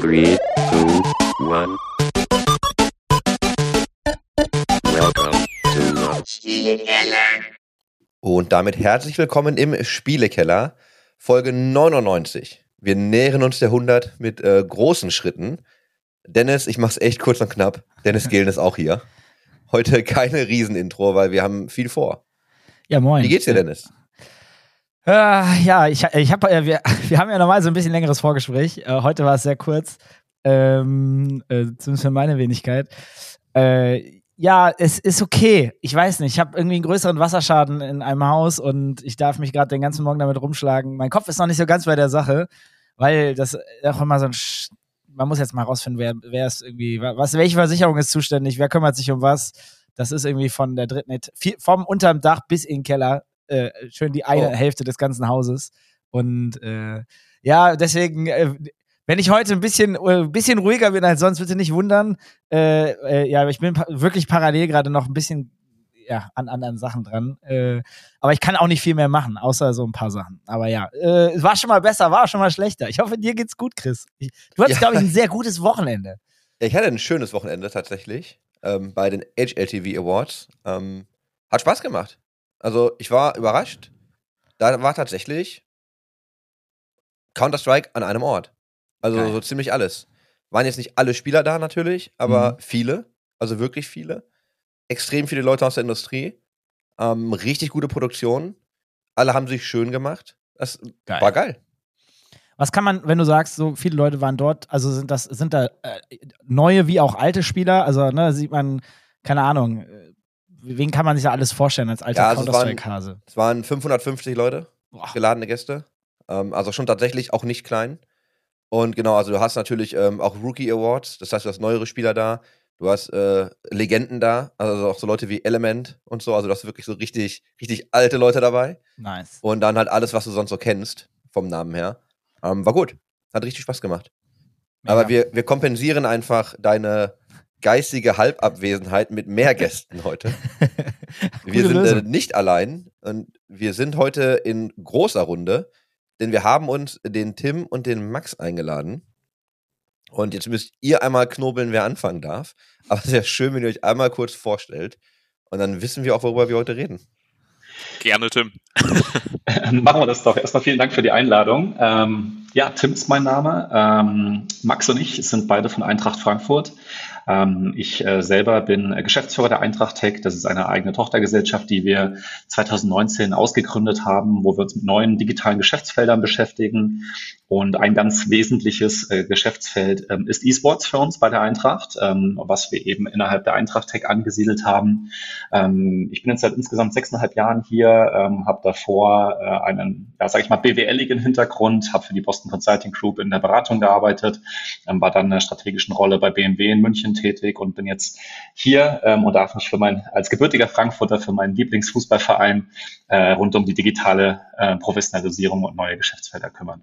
Three, two, one. Welcome to the Und damit herzlich willkommen im Spielekeller, Folge 99. Wir nähern uns der 100 mit äh, großen Schritten. Dennis, ich mach's echt kurz und knapp. Dennis Gehlen ist auch hier. Heute keine Riesenintro, weil wir haben viel vor. Ja, moin. Wie geht's dir, Dennis? Äh, ja, ich, ich hab, äh, wir, wir haben ja normal so ein bisschen längeres Vorgespräch. Äh, heute war es sehr kurz. Ähm, äh, zumindest für meine Wenigkeit. Äh, ja, es ist okay. Ich weiß nicht. Ich habe irgendwie einen größeren Wasserschaden in einem Haus und ich darf mich gerade den ganzen Morgen damit rumschlagen. Mein Kopf ist noch nicht so ganz bei der Sache, weil das auch immer so ein. Sch man muss jetzt mal rausfinden, wer, wer ist irgendwie, was, welche Versicherung ist zuständig, wer kümmert sich um was. Das ist irgendwie von der dritten, vom unterm Dach bis in den Keller äh, schön die eine Oh. Hälfte des ganzen Hauses. Und äh, ja, deswegen, äh, wenn ich heute ein bisschen, äh, ein bisschen ruhiger bin als sonst, bitte nicht wundern. Äh, ja, ich bin pa wirklich parallel gerade noch ein bisschen ja, an anderen Sachen dran. Aber ich kann auch nicht viel mehr machen, außer so ein paar Sachen. Aber ja, es war schon mal besser, war schon mal schlechter. Ich hoffe, dir geht's gut, Chris. Ich, du hattest, Ja. glaube ich, ein sehr gutes Wochenende. Ich hatte ein schönes Wochenende tatsächlich ähm, bei den HLTV Awards. Ähm, hat Spaß gemacht. Also ich war überrascht. Da war tatsächlich Counter-Strike an einem Ort. Also Geil. so ziemlich alles. Waren jetzt nicht alle Spieler da natürlich, aber Mhm. viele. Also wirklich viele. Extrem viele Leute aus der Industrie. Ähm, richtig gute Produktion. Alle haben sich schön gemacht. Das Geil. war geil. Was kann man, wenn du sagst, so viele Leute waren dort, also sind das, sind da äh, neue wie auch alte Spieler? Also, ne, sieht man, keine Ahnung, äh, wen kann man sich da alles vorstellen als alter Ja, also es waren- Counter-Strike-Hase? Es waren 550 Leute. Boah. geladene Gäste. Ähm, also schon tatsächlich auch nicht klein. Und genau, also du hast natürlich ähm, auch Rookie Awards, das heißt, du hast neuere Spieler da, du hast äh, Legenden da, also auch so Leute wie Element und so, also du hast wirklich so richtig, richtig alte Leute dabei. Nice. Und dann halt alles, was du sonst so kennst, vom Namen her. Ähm, war gut. Hat richtig Spaß gemacht. Aber Mega. wir, wir kompensieren einfach deine geistige Halbabwesenheit mit mehr Gästen heute. Wir sind äh, nicht allein und wir sind heute in großer Runde, denn wir haben uns den Tim und den Max eingeladen. Und jetzt müsst ihr einmal knobeln, wer anfangen darf. Aber es wäre schön, wenn ihr euch einmal kurz vorstellt. Und dann wissen wir auch, worüber wir heute reden. Gerne, Tim. Machen wir das doch. Erstmal vielen Dank für die Einladung. Ähm, ja, Tim ist mein Name. Ähm, Max und ich sind beide von Eintracht Frankfurt. Ähm, ich äh, selber bin äh, Geschäftsführer der Eintracht Tech. Das ist eine eigene Tochtergesellschaft, die wir 2019 ausgegründet haben, wo wir uns mit neuen digitalen Geschäftsfeldern beschäftigen. Und ein ganz wesentliches äh, Geschäftsfeld ähm, ist E-Sports für uns bei der Eintracht, ähm, was wir eben innerhalb der Eintracht Tech angesiedelt haben. Ähm, ich bin jetzt seit insgesamt sechseinhalb Jahren hier, ähm, habe davor äh, einen, ja, sage ich mal, BWLigen Hintergrund, habe für die Boston Consulting Group in der Beratung gearbeitet, ähm, war dann in einer strategischen Rolle bei BMW in München tätig und bin jetzt hier ähm, und darf mich für mein, als gebürtiger Frankfurter für meinen Lieblingsfußballverein äh, rund um die digitale äh, Professionalisierung und neue Geschäftsfelder kümmern.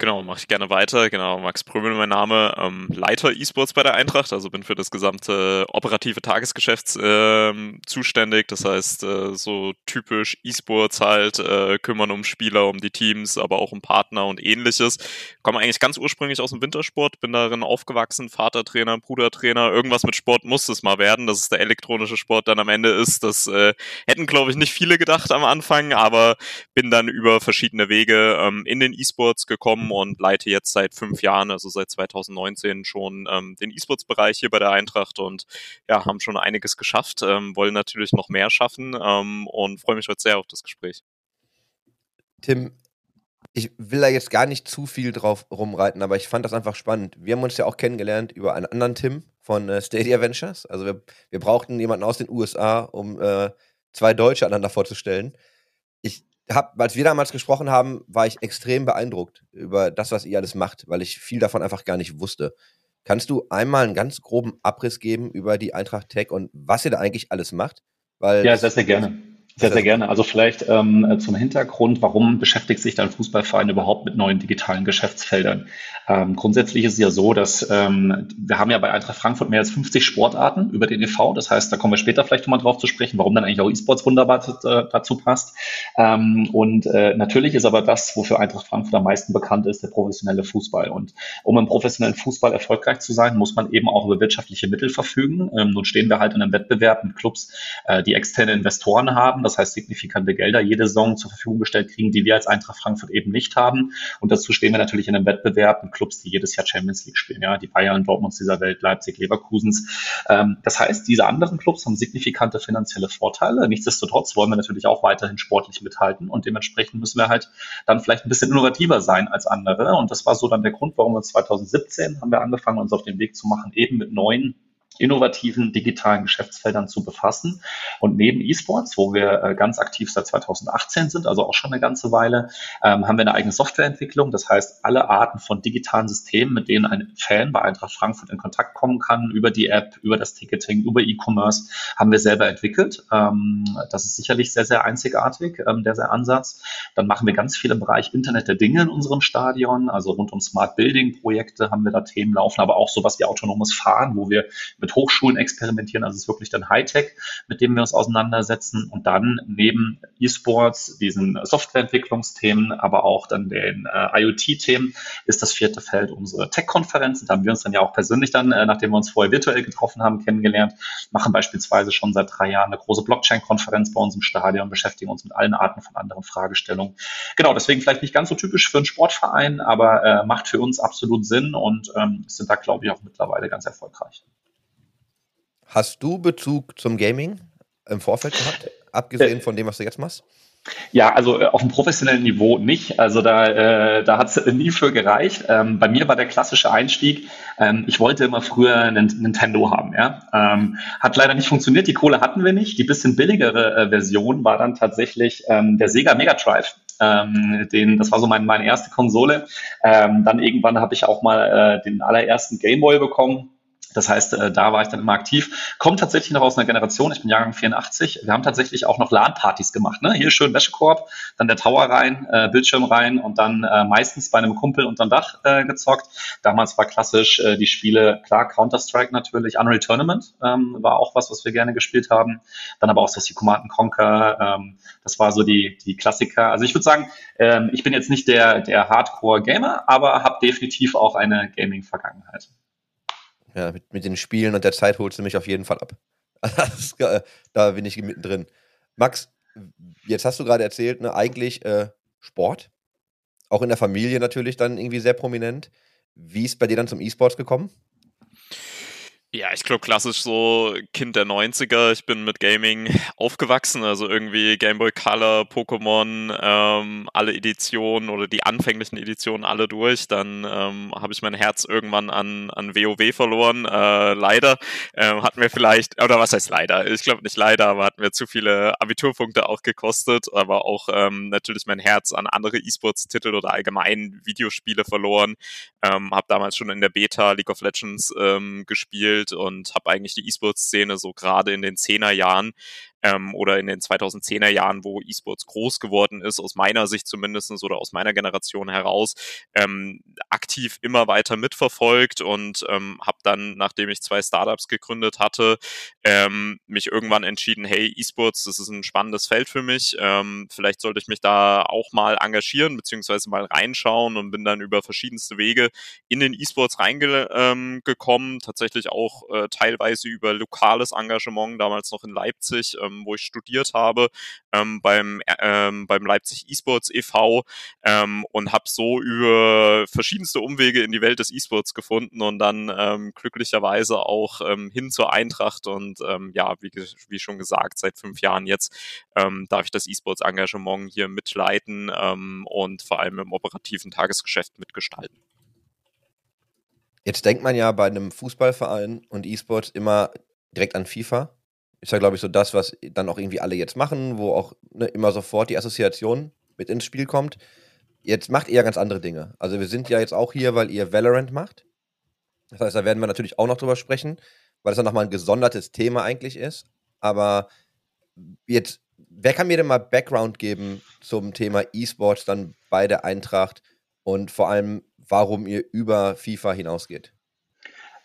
Genau, mache ich gerne weiter. Genau, Max Prömel mein Name, ähm, Leiter E-Sports bei der Eintracht, also bin für das gesamte operative Tagesgeschäft ähm, zuständig. Das heißt, äh, so typisch E-Sports halt, äh, kümmern um Spieler, um die Teams, aber auch um Partner und ähnliches. Komme eigentlich ganz ursprünglich aus dem Wintersport, bin darin aufgewachsen, Vatertrainer, Brudertrainer, irgendwas mit Sport muss es mal werden, dass es der elektronische Sport dann am Ende ist. Das äh, hätten, glaube ich, nicht viele gedacht am Anfang, aber bin dann über verschiedene Wege ähm, in den E-Sports gekommen und leite jetzt seit fünf Jahren, also seit 2019 schon ähm, den E-Sports-Bereich hier bei der Eintracht und ja, haben schon einiges geschafft, ähm, wollen natürlich noch mehr schaffen ähm, und freue mich heute sehr auf das Gespräch. Tim, ich will da jetzt gar nicht zu viel drauf rumreiten, aber ich fand das einfach spannend. Wir haben uns ja auch kennengelernt über einen anderen Tim von äh, Stadia Ventures. Also wir, wir brauchten jemanden aus den USA, um äh, zwei Deutsche aneinander vorzustellen. Ich hab, als wir damals gesprochen haben, war ich extrem beeindruckt über das, was ihr alles macht, weil ich viel davon einfach gar nicht wusste. Kannst du einmal einen ganz groben Abriss geben über die Eintracht Tech und was ihr da eigentlich alles macht? Weil Ja, das- sehr, sehr gerne. Sehr, sehr gerne. Also vielleicht ähm, zum Hintergrund, warum beschäftigt sich dein Fußballverein überhaupt mit neuen digitalen Geschäftsfeldern? Ähm, grundsätzlich ist es ja so, dass ähm, wir haben ja bei Eintracht Frankfurt mehr als 50 Sportarten über den e.V. Das heißt, da kommen wir später vielleicht nochmal drauf zu sprechen, warum dann eigentlich auch E-Sports wunderbar dazu passt. Ähm, und äh, natürlich ist aber das, wofür Eintracht Frankfurt am meisten bekannt ist, der professionelle Fußball. Und um im professionellen Fußball erfolgreich zu sein, muss man eben auch über wirtschaftliche Mittel verfügen. Ähm, nun stehen wir halt in einem Wettbewerb mit Clubs, äh, die externe Investoren haben das heißt signifikante Gelder jede Saison zur Verfügung gestellt kriegen, die wir als Eintracht Frankfurt eben nicht haben. Und dazu stehen wir natürlich in einem Wettbewerb mit Clubs, die jedes Jahr Champions League spielen, ja, die Bayern, Dortmunds dieser Welt, Leipzig, Leverkusens. Ähm, das heißt, diese anderen Clubs haben signifikante finanzielle Vorteile. Nichtsdestotrotz wollen wir natürlich auch weiterhin sportlich mithalten und dementsprechend müssen wir halt dann vielleicht ein bisschen innovativer sein als andere. Und das war so dann der Grund, warum wir 2017 haben wir angefangen, uns auf den Weg zu machen, eben mit neuen innovativen digitalen Geschäftsfeldern zu befassen. Und neben E-Sports, wo wir äh, ganz aktiv seit 2018 sind, also auch schon eine ganze Weile, ähm, haben wir eine eigene Softwareentwicklung. Das heißt, alle Arten von digitalen Systemen, mit denen ein Fan bei Eintracht Frankfurt in Kontakt kommen kann, über die App, über das Ticketing, über E-Commerce, haben wir selber entwickelt. Ähm, das ist sicherlich sehr, sehr einzigartig, ähm, der, Ansatz. Dann machen wir ganz viel im Bereich Internet der Dinge in unserem Stadion, also rund um Smart Building Projekte haben wir da Themen laufen, aber auch sowas wie autonomes Fahren, wo wir mit mit Hochschulen experimentieren. Also es ist wirklich dann Hightech, mit dem wir uns auseinandersetzen. Und dann neben E-Sports, diesen Softwareentwicklungsthemen, aber auch dann den äh, IoT-Themen, ist das vierte Feld unsere Tech-Konferenzen. Da haben wir uns dann ja auch persönlich dann, äh, nachdem wir uns vorher virtuell getroffen haben, kennengelernt, machen beispielsweise schon seit drei Jahren eine große Blockchain-Konferenz bei uns im Stadion, beschäftigen uns mit allen Arten von anderen Fragestellungen. Genau, deswegen vielleicht nicht ganz so typisch für einen Sportverein, aber äh, macht für uns absolut Sinn und ähm, sind da, glaube ich, auch mittlerweile ganz erfolgreich. Hast du Bezug zum Gaming im Vorfeld gehabt, abgesehen von dem, was du jetzt machst? Ja, also äh, auf dem professionellen Niveau nicht. Also da, äh, da hat es nie für gereicht. Ähm, bei mir war der klassische Einstieg, ähm, ich wollte immer früher einen Nintendo haben. Ja? Ähm, hat leider nicht funktioniert, die Kohle hatten wir nicht. Die bisschen billigere äh, Version war dann tatsächlich ähm, der Sega Mega Drive. Ähm, den, das war so mein, meine erste Konsole. Ähm, dann irgendwann habe ich auch mal äh, den allerersten Gameboy bekommen das heißt, äh, da war ich dann immer aktiv. Kommt tatsächlich noch aus einer Generation, ich bin Jahrgang 84. Wir haben tatsächlich auch noch LAN-Partys gemacht. Ne? Hier schön Wäschekorb, dann der Tower rein, äh, Bildschirm rein und dann äh, meistens bei einem Kumpel unterm Dach äh, gezockt. Damals war klassisch äh, die Spiele, klar, Counter-Strike natürlich, Unreal Tournament ähm, war auch was, was wir gerne gespielt haben. Dann aber auch das Command Conquer, ähm, das war so die, die Klassiker. Also ich würde sagen, ähm, ich bin jetzt nicht der, der Hardcore-Gamer, aber habe definitiv auch eine Gaming-Vergangenheit. Ja, mit, mit den Spielen und der Zeit holst du mich auf jeden Fall ab. Das, da bin ich mittendrin. Max, jetzt hast du gerade erzählt, ne, eigentlich äh, Sport. Auch in der Familie natürlich dann irgendwie sehr prominent. Wie ist bei dir dann zum E-Sports gekommen? Ja, ich glaube klassisch so Kind der 90er. Ich bin mit Gaming aufgewachsen, also irgendwie Game Boy Color, Pokémon, ähm, alle Editionen oder die anfänglichen Editionen alle durch. Dann ähm, habe ich mein Herz irgendwann an, an WoW verloren. Äh, leider ähm, hat mir vielleicht, oder was heißt leider? Ich glaube nicht leider, aber hat mir zu viele Abiturpunkte auch gekostet, aber auch ähm, natürlich mein Herz an andere E-Sports-Titel oder allgemein Videospiele verloren. Ähm, habe damals schon in der Beta League of Legends ähm, gespielt und habe eigentlich die E-Sports-Szene so gerade in den Zehnerjahren ähm, oder in den 2010er Jahren, wo E-Sports groß geworden ist, aus meiner Sicht zumindestens oder aus meiner Generation heraus, ähm, aktiv immer weiter mitverfolgt und ähm, habe dann, nachdem ich zwei Startups gegründet hatte, ähm, mich irgendwann entschieden, hey, E-Sports, das ist ein spannendes Feld für mich, ähm, vielleicht sollte ich mich da auch mal engagieren, beziehungsweise mal reinschauen und bin dann über verschiedenste Wege in den E-Sports reingekommen, ähm, tatsächlich auch äh, teilweise über lokales Engagement, damals noch in Leipzig, ähm, wo ich studiert habe, ähm, beim, ähm, beim Leipzig eSports e.V. Ähm, und habe so über verschiedenste Umwege in die Welt des eSports gefunden und dann ähm, glücklicherweise auch ähm, hin zur Eintracht und ähm, ja, wie, wie schon gesagt, seit fünf Jahren jetzt ähm, darf ich das eSports-Engagement hier mitleiten ähm, und vor allem im operativen Tagesgeschäft mitgestalten. Jetzt denkt man ja bei einem Fußballverein und E-Sports immer direkt an FIFA. Ist ja, glaube ich, so das, was dann auch irgendwie alle jetzt machen, wo auch ne, immer sofort die Assoziation mit ins Spiel kommt. Jetzt macht ihr ja ganz andere Dinge. Also wir sind ja jetzt auch hier, weil ihr Valorant macht. Das heißt, da werden wir natürlich auch noch drüber sprechen, weil es dann nochmal ein gesondertes Thema eigentlich ist. Aber jetzt wer kann mir denn mal Background geben zum Thema E-Sports dann bei der Eintracht und vor allem, warum ihr über FIFA hinausgeht?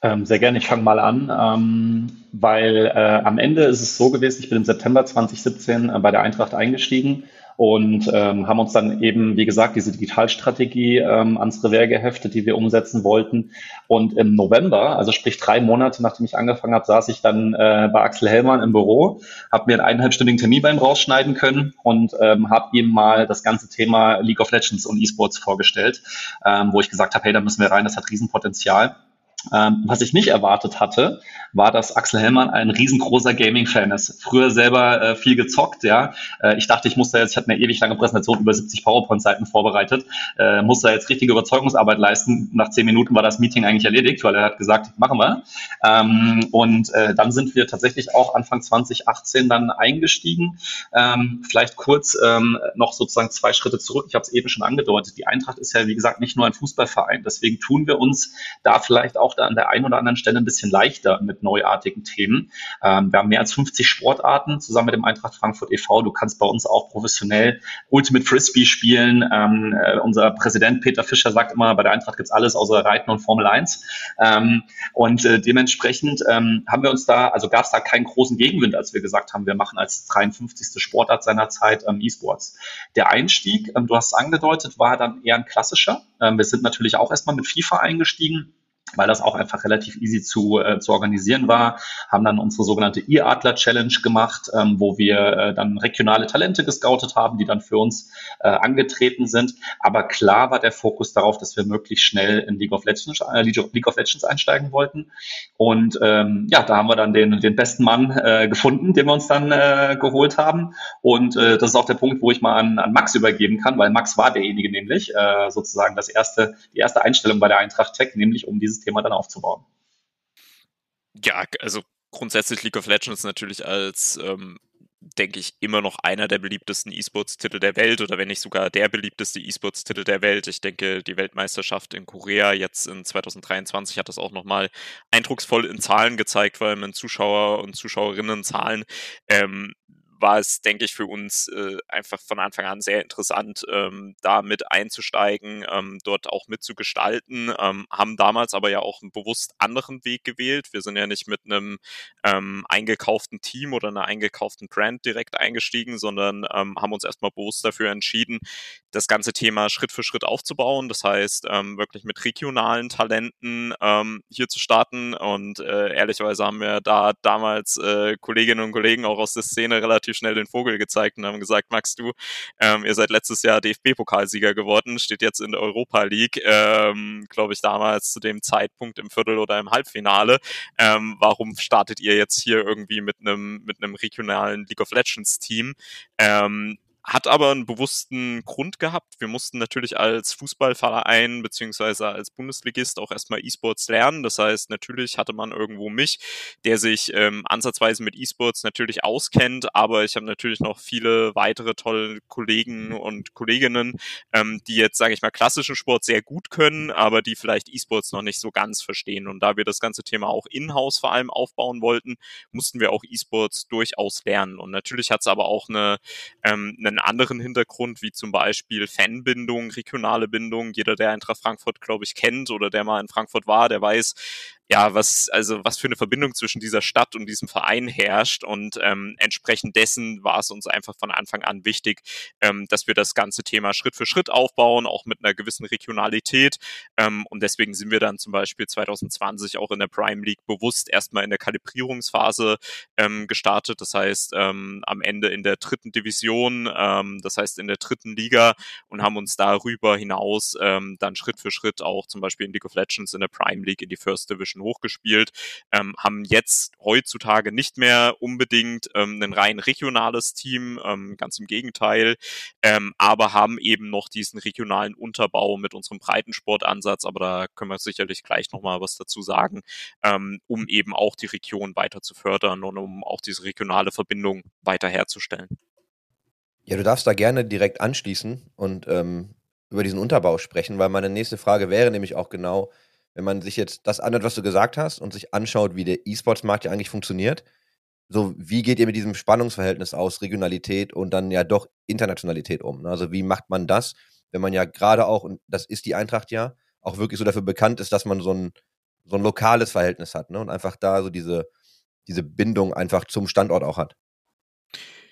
Ähm, sehr gerne, ich fange mal an, ähm, weil äh, am Ende ist es so gewesen, ich bin im September 2017 äh, bei der Eintracht eingestiegen und ähm, haben uns dann eben, wie gesagt, diese Digitalstrategie ähm, ans Revers geheftet, die wir umsetzen wollten. Und im November, also sprich drei Monate nachdem ich angefangen habe, saß ich dann äh, bei Axel Hellmann im Büro, habe mir einen eineinhalbstündigen Termin bei ihm rausschneiden können und ähm, habe ihm mal das ganze Thema League of Legends und E-Sports vorgestellt, ähm, wo ich gesagt habe, hey, da müssen wir rein, das hat Riesenpotenzial. Ähm, was ich nicht erwartet hatte, war, dass Axel Hellmann ein riesengroßer Gaming-Fan ist. Früher selber äh, viel gezockt, ja. Äh, ich dachte, ich muss da jetzt, ich hatte eine ewig lange Präsentation über 70 PowerPoint-Seiten vorbereitet, äh, muss da jetzt richtige Überzeugungsarbeit leisten. Nach zehn Minuten war das Meeting eigentlich erledigt, weil er hat gesagt, machen wir. Ähm, und äh, dann sind wir tatsächlich auch Anfang 2018 dann eingestiegen. Ähm, vielleicht kurz ähm, noch sozusagen zwei Schritte zurück. Ich habe es eben schon angedeutet. Die Eintracht ist ja, wie gesagt, nicht nur ein Fußballverein. Deswegen tun wir uns da vielleicht auch da an der einen oder anderen Stelle ein bisschen leichter mit neuartigen Themen. Ähm, wir haben mehr als 50 Sportarten zusammen mit dem Eintracht Frankfurt e.V. Du kannst bei uns auch professionell Ultimate Frisbee spielen. Ähm, äh, unser Präsident Peter Fischer sagt immer, bei der Eintracht gibt's alles außer Reiten und Formel 1. Ähm, und äh, dementsprechend ähm, haben wir uns da, also gab es da keinen großen Gegenwind, als wir gesagt haben, wir machen als 53. Sportart seiner Zeit ähm, E-Sports. Der Einstieg, ähm, du hast es angedeutet, war dann eher ein klassischer. Ähm, wir sind natürlich auch erstmal mit FIFA eingestiegen weil das auch einfach relativ easy zu, äh, zu organisieren war, haben dann unsere sogenannte E-Adler Challenge gemacht, ähm, wo wir äh, dann regionale Talente gescoutet haben, die dann für uns äh, angetreten sind. Aber klar war der Fokus darauf, dass wir möglichst schnell in League of Legends, äh, League of Legends einsteigen wollten. Und ähm, ja, da haben wir dann den, den besten Mann äh, gefunden, den wir uns dann äh, geholt haben. Und äh, das ist auch der Punkt, wo ich mal an, an Max übergeben kann, weil Max war derjenige nämlich, äh, sozusagen das erste, die erste Einstellung bei der Eintracht Tech, nämlich um dieses Thema dann aufzubauen. Ja, also grundsätzlich League of Legends natürlich als, ähm, denke ich, immer noch einer der beliebtesten E-Sports-Titel der Welt oder wenn nicht sogar der beliebteste E-Sports-Titel der Welt. Ich denke, die Weltmeisterschaft in Korea jetzt in 2023 hat das auch nochmal eindrucksvoll in Zahlen gezeigt, vor allem in Zuschauer- und Zuschauerinnenzahlen. Ähm, war es, denke ich, für uns äh, einfach von Anfang an sehr interessant, ähm, da mit einzusteigen, ähm, dort auch mitzugestalten, ähm, haben damals aber ja auch einen bewusst anderen Weg gewählt. Wir sind ja nicht mit einem ähm, eingekauften Team oder einer eingekauften Brand direkt eingestiegen, sondern ähm, haben uns erstmal bewusst dafür entschieden, das ganze Thema Schritt für Schritt aufzubauen. Das heißt, ähm, wirklich mit regionalen Talenten ähm, hier zu starten. Und äh, ehrlicherweise haben wir da damals äh, Kolleginnen und Kollegen auch aus der Szene relativ relativ schnell den Vogel gezeigt und haben gesagt, Max, du, ähm, ihr seid letztes Jahr DFB-Pokalsieger geworden, steht jetzt in der Europa League, ähm, glaube ich, damals zu dem Zeitpunkt im Viertel- oder im Halbfinale. Ähm, warum startet ihr jetzt hier irgendwie mit einem mit regionalen League of Legends Team? Ähm, hat aber einen bewussten Grund gehabt. Wir mussten natürlich als Fußballverein beziehungsweise als Bundesligist auch erstmal E-Sports lernen. Das heißt, natürlich hatte man irgendwo mich, der sich ähm, ansatzweise mit E-Sports natürlich auskennt, aber ich habe natürlich noch viele weitere tolle Kollegen und Kolleginnen, ähm, die jetzt, sage ich mal, klassischen Sport sehr gut können, aber die vielleicht E-Sports noch nicht so ganz verstehen. Und da wir das ganze Thema auch in-house vor allem aufbauen wollten, mussten wir auch E-Sports durchaus lernen. Und natürlich hat es aber auch eine, ähm, eine einen anderen Hintergrund, wie zum Beispiel Fanbindung, regionale Bindung. Jeder, der Eintracht Frankfurt, glaube ich, kennt oder der mal in Frankfurt war, der weiß, ja, was, also was für eine Verbindung zwischen dieser Stadt und diesem Verein herrscht. Und ähm, entsprechend dessen war es uns einfach von Anfang an wichtig, ähm, dass wir das ganze Thema Schritt für Schritt aufbauen, auch mit einer gewissen Regionalität. Ähm, und deswegen sind wir dann zum Beispiel 2020 auch in der Prime League bewusst erstmal in der Kalibrierungsphase ähm, gestartet. Das heißt, ähm, am Ende in der dritten Division, ähm, das heißt in der dritten Liga und haben uns darüber hinaus ähm, dann Schritt für Schritt auch zum Beispiel in League of Legends in der Prime League in die First Division inzwischen hochgespielt, ähm, haben jetzt heutzutage nicht mehr unbedingt ähm, ein rein regionales Team, ähm, ganz im Gegenteil, ähm, aber haben eben noch diesen regionalen Unterbau mit unserem Breitensportansatz, aber da können wir sicherlich gleich nochmal was dazu sagen, ähm, um eben auch die Region weiter zu fördern und um auch diese regionale Verbindung weiter herzustellen. Ja, du darfst da gerne direkt anschließen und ähm, über diesen Unterbau sprechen, weil meine nächste Frage wäre nämlich auch genau, wenn man sich jetzt das anhört, was du gesagt hast und sich anschaut, wie der E-Sports-Markt ja eigentlich funktioniert, so, wie geht ihr mit diesem Spannungsverhältnis aus, Regionalität und dann ja doch Internationalität um? Ne? Also wie macht man das, wenn man ja gerade auch, und das ist die Eintracht ja, auch wirklich so dafür bekannt ist, dass man so ein, so ein lokales Verhältnis hat ne? und einfach da so diese, diese Bindung einfach zum Standort auch hat.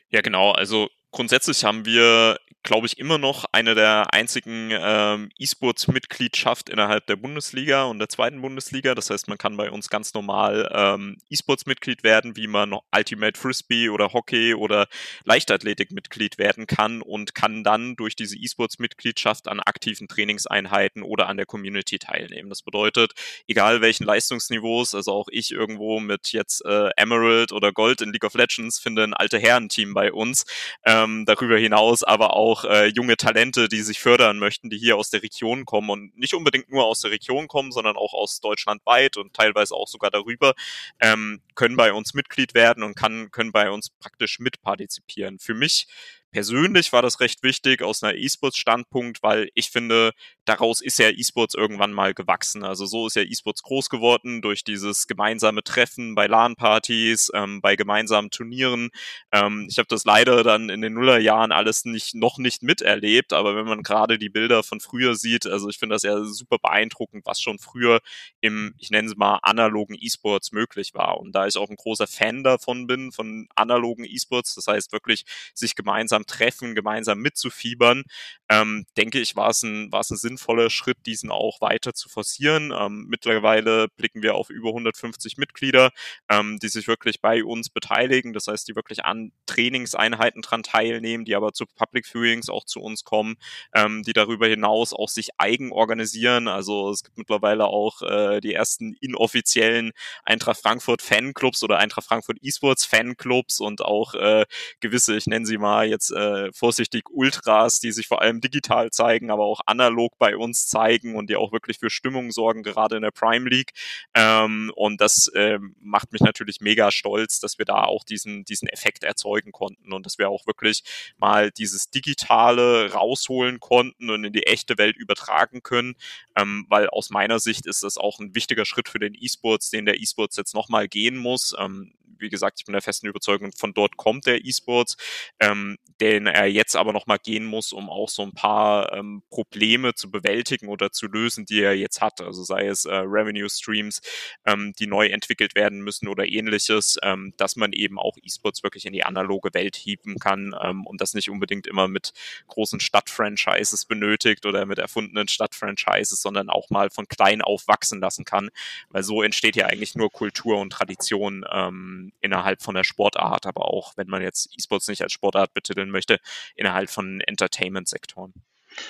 Ja, genau. Also grundsätzlich haben wir, glaube ich, immer noch eine der einzigen ähm, E-Sports-Mitgliedschaft innerhalb der Bundesliga und der zweiten Bundesliga. Das heißt, man kann bei uns ganz normal ähm, E-Sports-Mitglied werden, wie man Ultimate Frisbee oder Hockey oder Leichtathletik-Mitglied werden kann und kann dann durch diese E-Sports-Mitgliedschaft an aktiven Trainingseinheiten oder an der Community teilnehmen. Das bedeutet, egal welchen Leistungsniveaus, also auch ich irgendwo mit jetzt äh, Emerald oder Gold in League of Legends finde ein alte Herren-Team bei uns. Äh, ähm, darüber hinaus aber auch äh, junge Talente, die sich fördern möchten, die hier aus der Region kommen und nicht unbedingt nur aus der Region kommen, sondern auch aus Deutschland weit und teilweise auch sogar darüber, ähm, können bei uns Mitglied werden und kann, können bei uns praktisch mitpartizipieren. Für mich persönlich war das recht wichtig aus einer E-Sports-Standpunkt, weil ich finde, daraus ist ja E-Sports irgendwann mal gewachsen. Also so ist ja E-Sports groß geworden durch dieses gemeinsame Treffen bei LAN-Partys, ähm, bei gemeinsamen Turnieren. Ähm, ich habe das leider dann in den Nullerjahren alles nicht noch nicht miterlebt, aber wenn man gerade die Bilder von früher sieht, also ich finde das ja super beeindruckend, was schon früher im, ich nenne es mal, analogen E-Sports möglich war. Und da ich auch ein großer Fan davon bin, von analogen E-Sports, das heißt wirklich sich gemeinsam treffen, gemeinsam mitzufiebern, ähm, denke ich, war es ein, war es ein sinnvoller Schritt, diesen auch weiter zu forcieren. Ähm, mittlerweile blicken wir auf über 150 Mitglieder, ähm, die sich wirklich bei uns beteiligen. Das heißt, die wirklich an Trainingseinheiten dran teilnehmen, die aber zu Public Viewings auch zu uns kommen, ähm, die darüber hinaus auch sich eigen organisieren. Also es gibt mittlerweile auch äh, die ersten inoffiziellen Eintracht Frankfurt Fanclubs oder Eintracht Frankfurt Esports Fanclubs und auch äh, gewisse, ich nenne sie mal jetzt äh, vorsichtig Ultras, die sich vor allem digital zeigen, aber auch analog bei uns zeigen und die auch wirklich für Stimmung sorgen, gerade in der Prime League. Ähm, und das ähm, macht mich natürlich mega stolz, dass wir da auch diesen, diesen Effekt erzeugen konnten und dass wir auch wirklich mal dieses Digitale rausholen konnten und in die echte Welt übertragen können, ähm, weil aus meiner Sicht ist das auch ein wichtiger Schritt für den E-Sports, den der E-Sports jetzt nochmal gehen muss. Ähm, wie gesagt, ich bin der festen Überzeugung, von dort kommt der E-Sports, ähm, den er jetzt aber nochmal gehen muss, um auch so ein paar ähm, Probleme zu bewältigen oder zu lösen, die er jetzt hat. Also sei es äh, Revenue Streams, ähm, die neu entwickelt werden müssen oder ähnliches, ähm, dass man eben auch E-Sports wirklich in die analoge Welt hieben kann ähm, und das nicht unbedingt immer mit großen Stadtfranchises benötigt oder mit erfundenen Stadtfranchises, sondern auch mal von klein auf wachsen lassen kann, weil so entsteht ja eigentlich nur Kultur und Tradition ähm, innerhalb von der Sportart, aber auch, wenn man jetzt E-Sports nicht als Sportart betiteln möchte, innerhalb von Entertainment-Sektoren.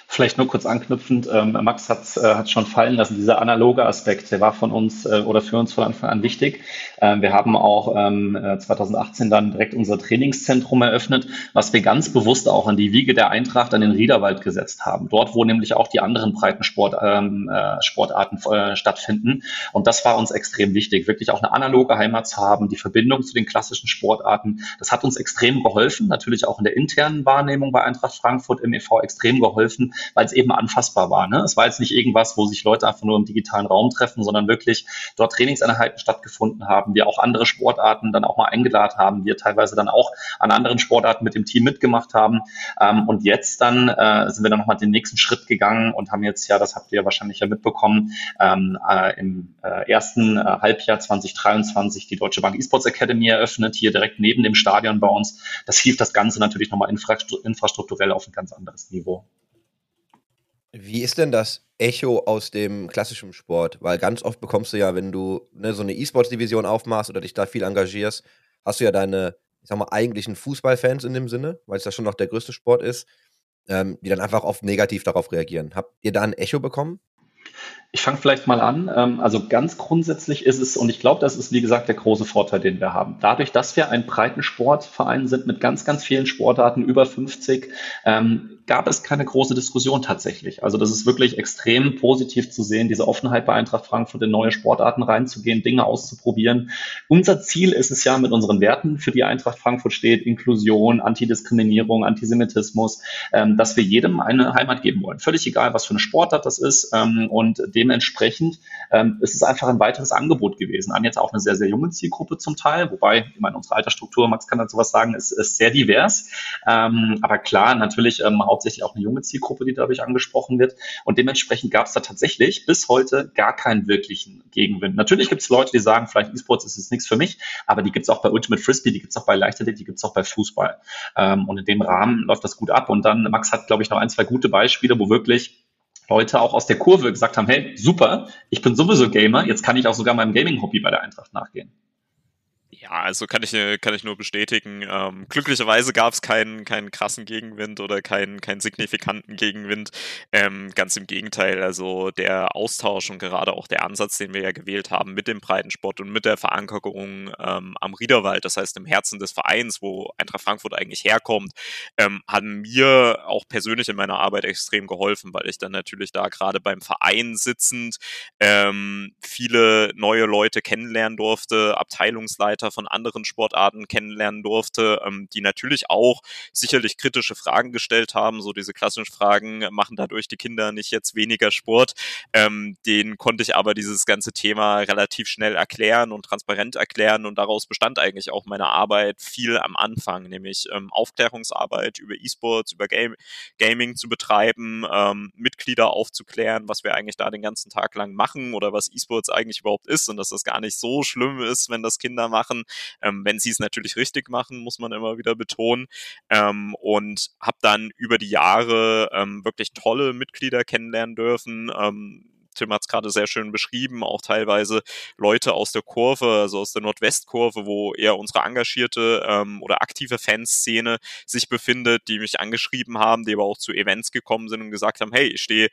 Vielleicht nur kurz anknüpfend, ähm, Max hat äh, hat schon fallen lassen, dieser analoge Aspekt, der war von uns äh, oder für uns von Anfang an wichtig. Ähm, wir haben auch ähm, 2018 äh, dann direkt unser Trainingszentrum eröffnet, was wir ganz bewusst auch an die Wiege der Eintracht an den Riederwald gesetzt haben. Dort, wo nämlich auch die anderen Breitensport, ähm, äh, Sportarten äh, stattfinden. Und das war uns extrem wichtig, wirklich auch eine analoge Heimat zu haben, die Verbindung zu den klassischen Sportarten. Das hat uns extrem geholfen, natürlich auch in der internen Wahrnehmung bei Eintracht Frankfurt im EV extrem geholfen geholfen, weil es eben anfassbar war. Ne? Es war jetzt nicht irgendwas, wo sich Leute einfach nur im digitalen Raum treffen, sondern wirklich dort Trainingseinheiten stattgefunden haben, wir auch andere Sportarten dann auch mal eingeladen haben, wir teilweise dann auch an anderen Sportarten mit dem Team mitgemacht haben. Ähm, und jetzt dann äh, sind wir dann nochmal den nächsten Schritt gegangen und haben jetzt ja, das habt ihr ja wahrscheinlich ja mitbekommen, ähm, äh, im äh, ersten äh, Halbjahr 2023 die Deutsche Bank Esports Academy eröffnet, hier direkt neben dem Stadion bei uns. Das hilft das Ganze natürlich nochmal infrastrukturell auf ein ganz anderes Niveau. Wie ist denn das Echo aus dem klassischen Sport? Weil ganz oft bekommst du ja, wenn du ne, so eine E-Sports-Division aufmachst oder dich da viel engagierst, hast du ja deine, ich sag mal, eigentlichen Fußballfans in dem Sinne, weil es ja schon noch der größte Sport ist, ähm, die dann einfach oft negativ darauf reagieren. Habt ihr da ein Echo bekommen? Ich fange vielleicht mal an. Ähm, also ganz grundsätzlich ist es, und ich glaube, das ist wie gesagt der große Vorteil, den wir haben. Dadurch, dass wir ein breiten Sportverein sind mit ganz, ganz vielen Sportarten, über 50, ähm, gab es keine große Diskussion tatsächlich. Also das ist wirklich extrem positiv zu sehen, diese Offenheit bei Eintracht Frankfurt in neue Sportarten reinzugehen, Dinge auszuprobieren. Unser Ziel ist es ja mit unseren Werten, für die Eintracht Frankfurt steht, Inklusion, Antidiskriminierung, Antisemitismus, ähm, dass wir jedem eine Heimat geben wollen. Völlig egal, was für eine Sportart das ist. und Und dementsprechend ähm, ist es einfach ein weiteres Angebot gewesen an jetzt auch eine sehr, sehr junge Zielgruppe zum Teil, wobei, ich meine, unsere Altersstruktur, Max kann dazu was sagen, ist, ist sehr divers. Ähm, aber klar, natürlich ähm, hauptsächlich auch eine junge Zielgruppe, die dadurch angesprochen wird. Und dementsprechend gab es da tatsächlich bis heute gar keinen wirklichen Gegenwind. Natürlich gibt es Leute, die sagen, vielleicht E-Sports ist jetzt nichts für mich, aber die gibt es auch bei Ultimate Frisbee, die gibt es auch bei Leichtathletik, die gibt es auch bei Fußball. Ähm, und in dem Rahmen läuft das gut ab. Und dann, Max hat, glaube ich, noch ein, zwei gute Beispiele, wo wirklich Leute auch aus der Kurve gesagt haben, hey, super, ich bin sowieso Gamer, jetzt kann ich auch sogar meinem Gaming-Hobby bei der Eintracht nachgehen. Ja, also kann ich, kann ich nur bestätigen. Ähm, glücklicherweise gab es keinen, keinen krassen Gegenwind oder keinen, keinen signifikanten Gegenwind. Ähm, ganz im Gegenteil, also der Austausch und gerade auch der Ansatz, den wir ja gewählt haben mit dem Breitensport und mit der Verankerung ähm, am Riederwald, das heißt im Herzen des Vereins, wo Eintracht Frankfurt eigentlich herkommt, ähm, haben mir auch persönlich in meiner Arbeit extrem geholfen, weil ich dann natürlich da gerade beim Verein sitzend ähm, viele neue Leute kennenlernen durfte, Abteilungsleiter von anderen Sportarten kennenlernen durfte, ähm, die natürlich auch sicherlich kritische Fragen gestellt haben, so diese klassischen Fragen, machen dadurch die Kinder nicht jetzt weniger Sport? Ähm, den konnte ich aber dieses ganze Thema relativ schnell erklären und transparent erklären und daraus bestand eigentlich auch meine Arbeit viel am Anfang, nämlich ähm, Aufklärungsarbeit über E-Sports, über Game Gaming zu betreiben, ähm, Mitglieder aufzuklären, was wir eigentlich da den ganzen Tag lang machen oder was E-Sports eigentlich überhaupt ist und dass das gar nicht so schlimm ist, wenn das Kinder machen, ähm, wenn sie es natürlich richtig machen, muss man immer wieder betonen. Ähm, und habe dann über die Jahre ähm, wirklich tolle Mitglieder kennenlernen dürfen. Ähm, Tim hat es gerade sehr schön beschrieben, auch teilweise Leute aus der Kurve, also aus der Nordwestkurve, wo eher unsere engagierte ähm, oder aktive Fanszene sich befindet, die mich angeschrieben haben, die aber auch zu Events gekommen sind und gesagt haben, hey, ich stehe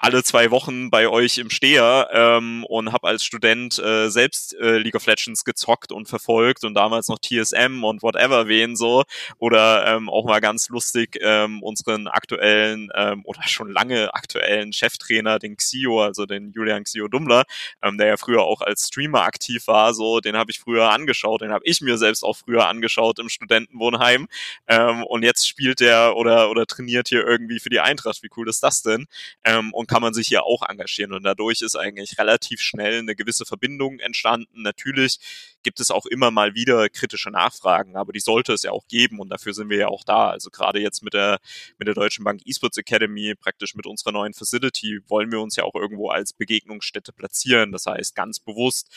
alle zwei Wochen bei euch im Steher ähm, und habe als Student äh, selbst äh, League of Legends gezockt und verfolgt und damals noch TSM und whatever wen so oder ähm, auch mal ganz lustig ähm, unseren aktuellen ähm, oder schon lange aktuellen Cheftrainer, den Xio, also den Julian Xio Dummler, ähm, der ja früher auch als Streamer aktiv war, so den habe ich früher angeschaut, den habe ich mir selbst auch früher angeschaut im Studentenwohnheim ähm, und jetzt spielt der oder oder trainiert hier irgendwie für die Eintracht. Wie cool ist das denn? Ähm, und kann man sich hier auch engagieren. Und dadurch ist eigentlich relativ schnell eine gewisse Verbindung entstanden. Natürlich gibt es auch immer mal wieder kritische Nachfragen, aber die sollte es ja auch geben und dafür sind wir ja auch da. Also gerade jetzt mit der, mit der Deutschen Bank Esports Academy, praktisch mit unserer neuen Facility, wollen wir uns ja auch irgendwo als Begegnungsstätte platzieren. Das heißt, ganz bewusst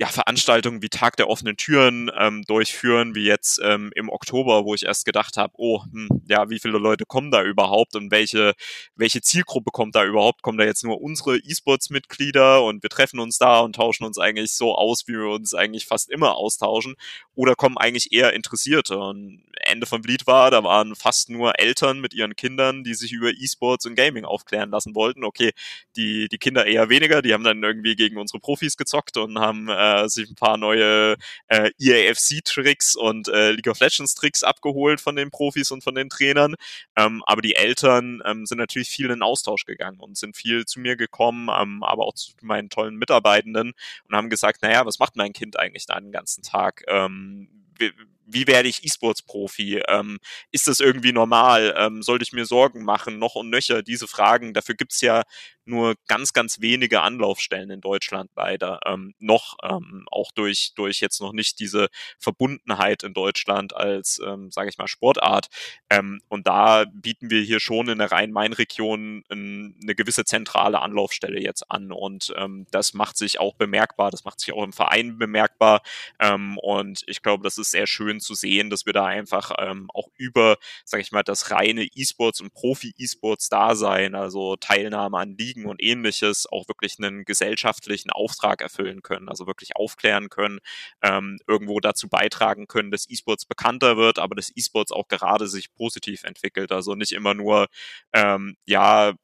ja, Veranstaltungen wie Tag der offenen Türen ähm, durchführen, wie jetzt ähm, im Oktober, wo ich erst gedacht habe, oh, hm, ja, wie viele Leute kommen da überhaupt und welche, welche Zielgruppe kommt da überhaupt? Kommen da jetzt nur unsere E-Sports-Mitglieder und wir treffen uns da und tauschen uns eigentlich so aus, wie wir uns eigentlich fast immer austauschen? Oder kommen eigentlich eher Interessierte? Und Ende vom Lied war, da waren fast nur Eltern mit ihren Kindern, die sich über E-Sports und Gaming aufklären lassen wollten. Okay, die, die Kinder eher weniger, die haben dann irgendwie gegen unsere Profis gezockt und haben äh, äh, sich ein paar neue äh, EAFC-Tricks und äh, League of Legends-Tricks abgeholt von den Profis und von den Trainern. Ähm, aber die Eltern ähm, sind natürlich viel in Austausch gegangen und sind viel zu mir gekommen, ähm, aber auch zu meinen tollen Mitarbeitenden und haben gesagt, naja, was macht mein Kind eigentlich da den ganzen Tag? Ähm, wie, wie werde ich E-Sports-Profi? Ähm, ist das irgendwie normal? Ähm, sollte ich mir Sorgen machen? Noch und nöcher diese Fragen. Dafür gibt's ja nur ganz, ganz wenige Anlaufstellen in Deutschland leider. Ähm, noch, ähm, auch durch, durch jetzt noch nicht diese Verbundenheit in Deutschland als, ähm, sage ich mal, Sportart. Ähm, und da bieten wir hier schon in der Rhein-Main-Region ein, eine gewisse zentrale Anlaufstelle jetzt an. Und ähm, das macht sich auch bemerkbar, das macht sich auch im Verein bemerkbar. Ähm, und ich glaube, das ist sehr schön zu sehen, dass wir da einfach ähm, auch über, sage ich mal, das reine E-Sports und Profi-E-Sports-Dasein, also Teilnahme an Ligen, Politiken und ähnliches auch wirklich einen gesellschaftlichen Auftrag erfüllen können, also wirklich aufklären können, ähm, irgendwo dazu beitragen können, dass E-Sports bekannter wird, aber dass E-Sports auch gerade sich positiv entwickelt. Also nicht immer nur, ähm, ja,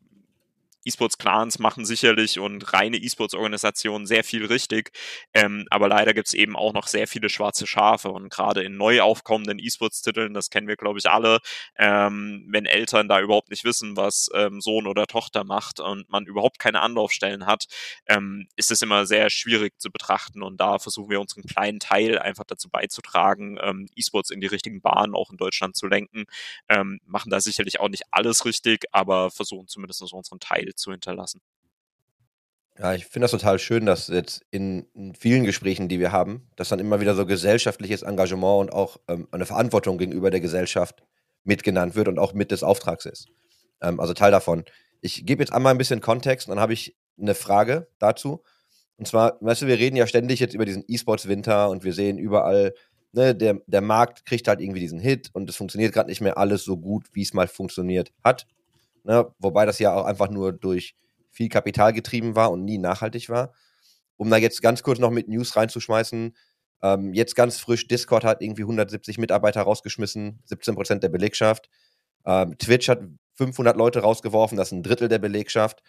E-Sports-Clans machen sicherlich und reine E-Sports-Organisationen sehr viel richtig. Ähm, aber leider gibt es eben auch noch sehr viele schwarze Schafe und gerade in neu aufkommenden E-Sports-Titeln, das kennen wir, glaube ich, alle, ähm, wenn Eltern da überhaupt nicht wissen, was ähm, Sohn oder Tochter macht und man überhaupt keine Anlaufstellen hat, ähm, ist es immer sehr schwierig zu betrachten und da versuchen wir unseren kleinen Teil einfach dazu beizutragen, ähm, E-Sports in die richtigen Bahnen auch in Deutschland zu lenken. Ähm, machen da sicherlich auch nicht alles richtig, aber versuchen zumindest unseren Teil zu hinterlassen. Ja, ich finde das total schön, dass jetzt in, in, vielen Gesprächen, die wir haben, dass dann immer wieder so gesellschaftliches Engagement und auch ähm, eine Verantwortung gegenüber der Gesellschaft mitgenannt wird und auch mit des Auftrags ist. Ähm, also Teil davon. Ich gebe jetzt einmal ein bisschen Kontext und dann habe ich eine Frage dazu. Und zwar, weißt du, wir reden ja ständig jetzt über diesen E-Sports-Winter und wir sehen überall, ne, der, der Markt kriegt halt irgendwie diesen Hit und es funktioniert gerade nicht mehr alles so gut, wie es mal funktioniert hat. Ne? Wobei das ja auch einfach nur durch viel Kapital getrieben war und nie nachhaltig war. Um da jetzt ganz kurz noch mit News reinzuschmeißen, ähm, jetzt ganz frisch, Discord hat irgendwie 170 Mitarbeiter rausgeschmissen, 17% der Belegschaft. Ähm, Twitch hat 500 Leute rausgeworfen, das ist ein Drittel der Belegschaft.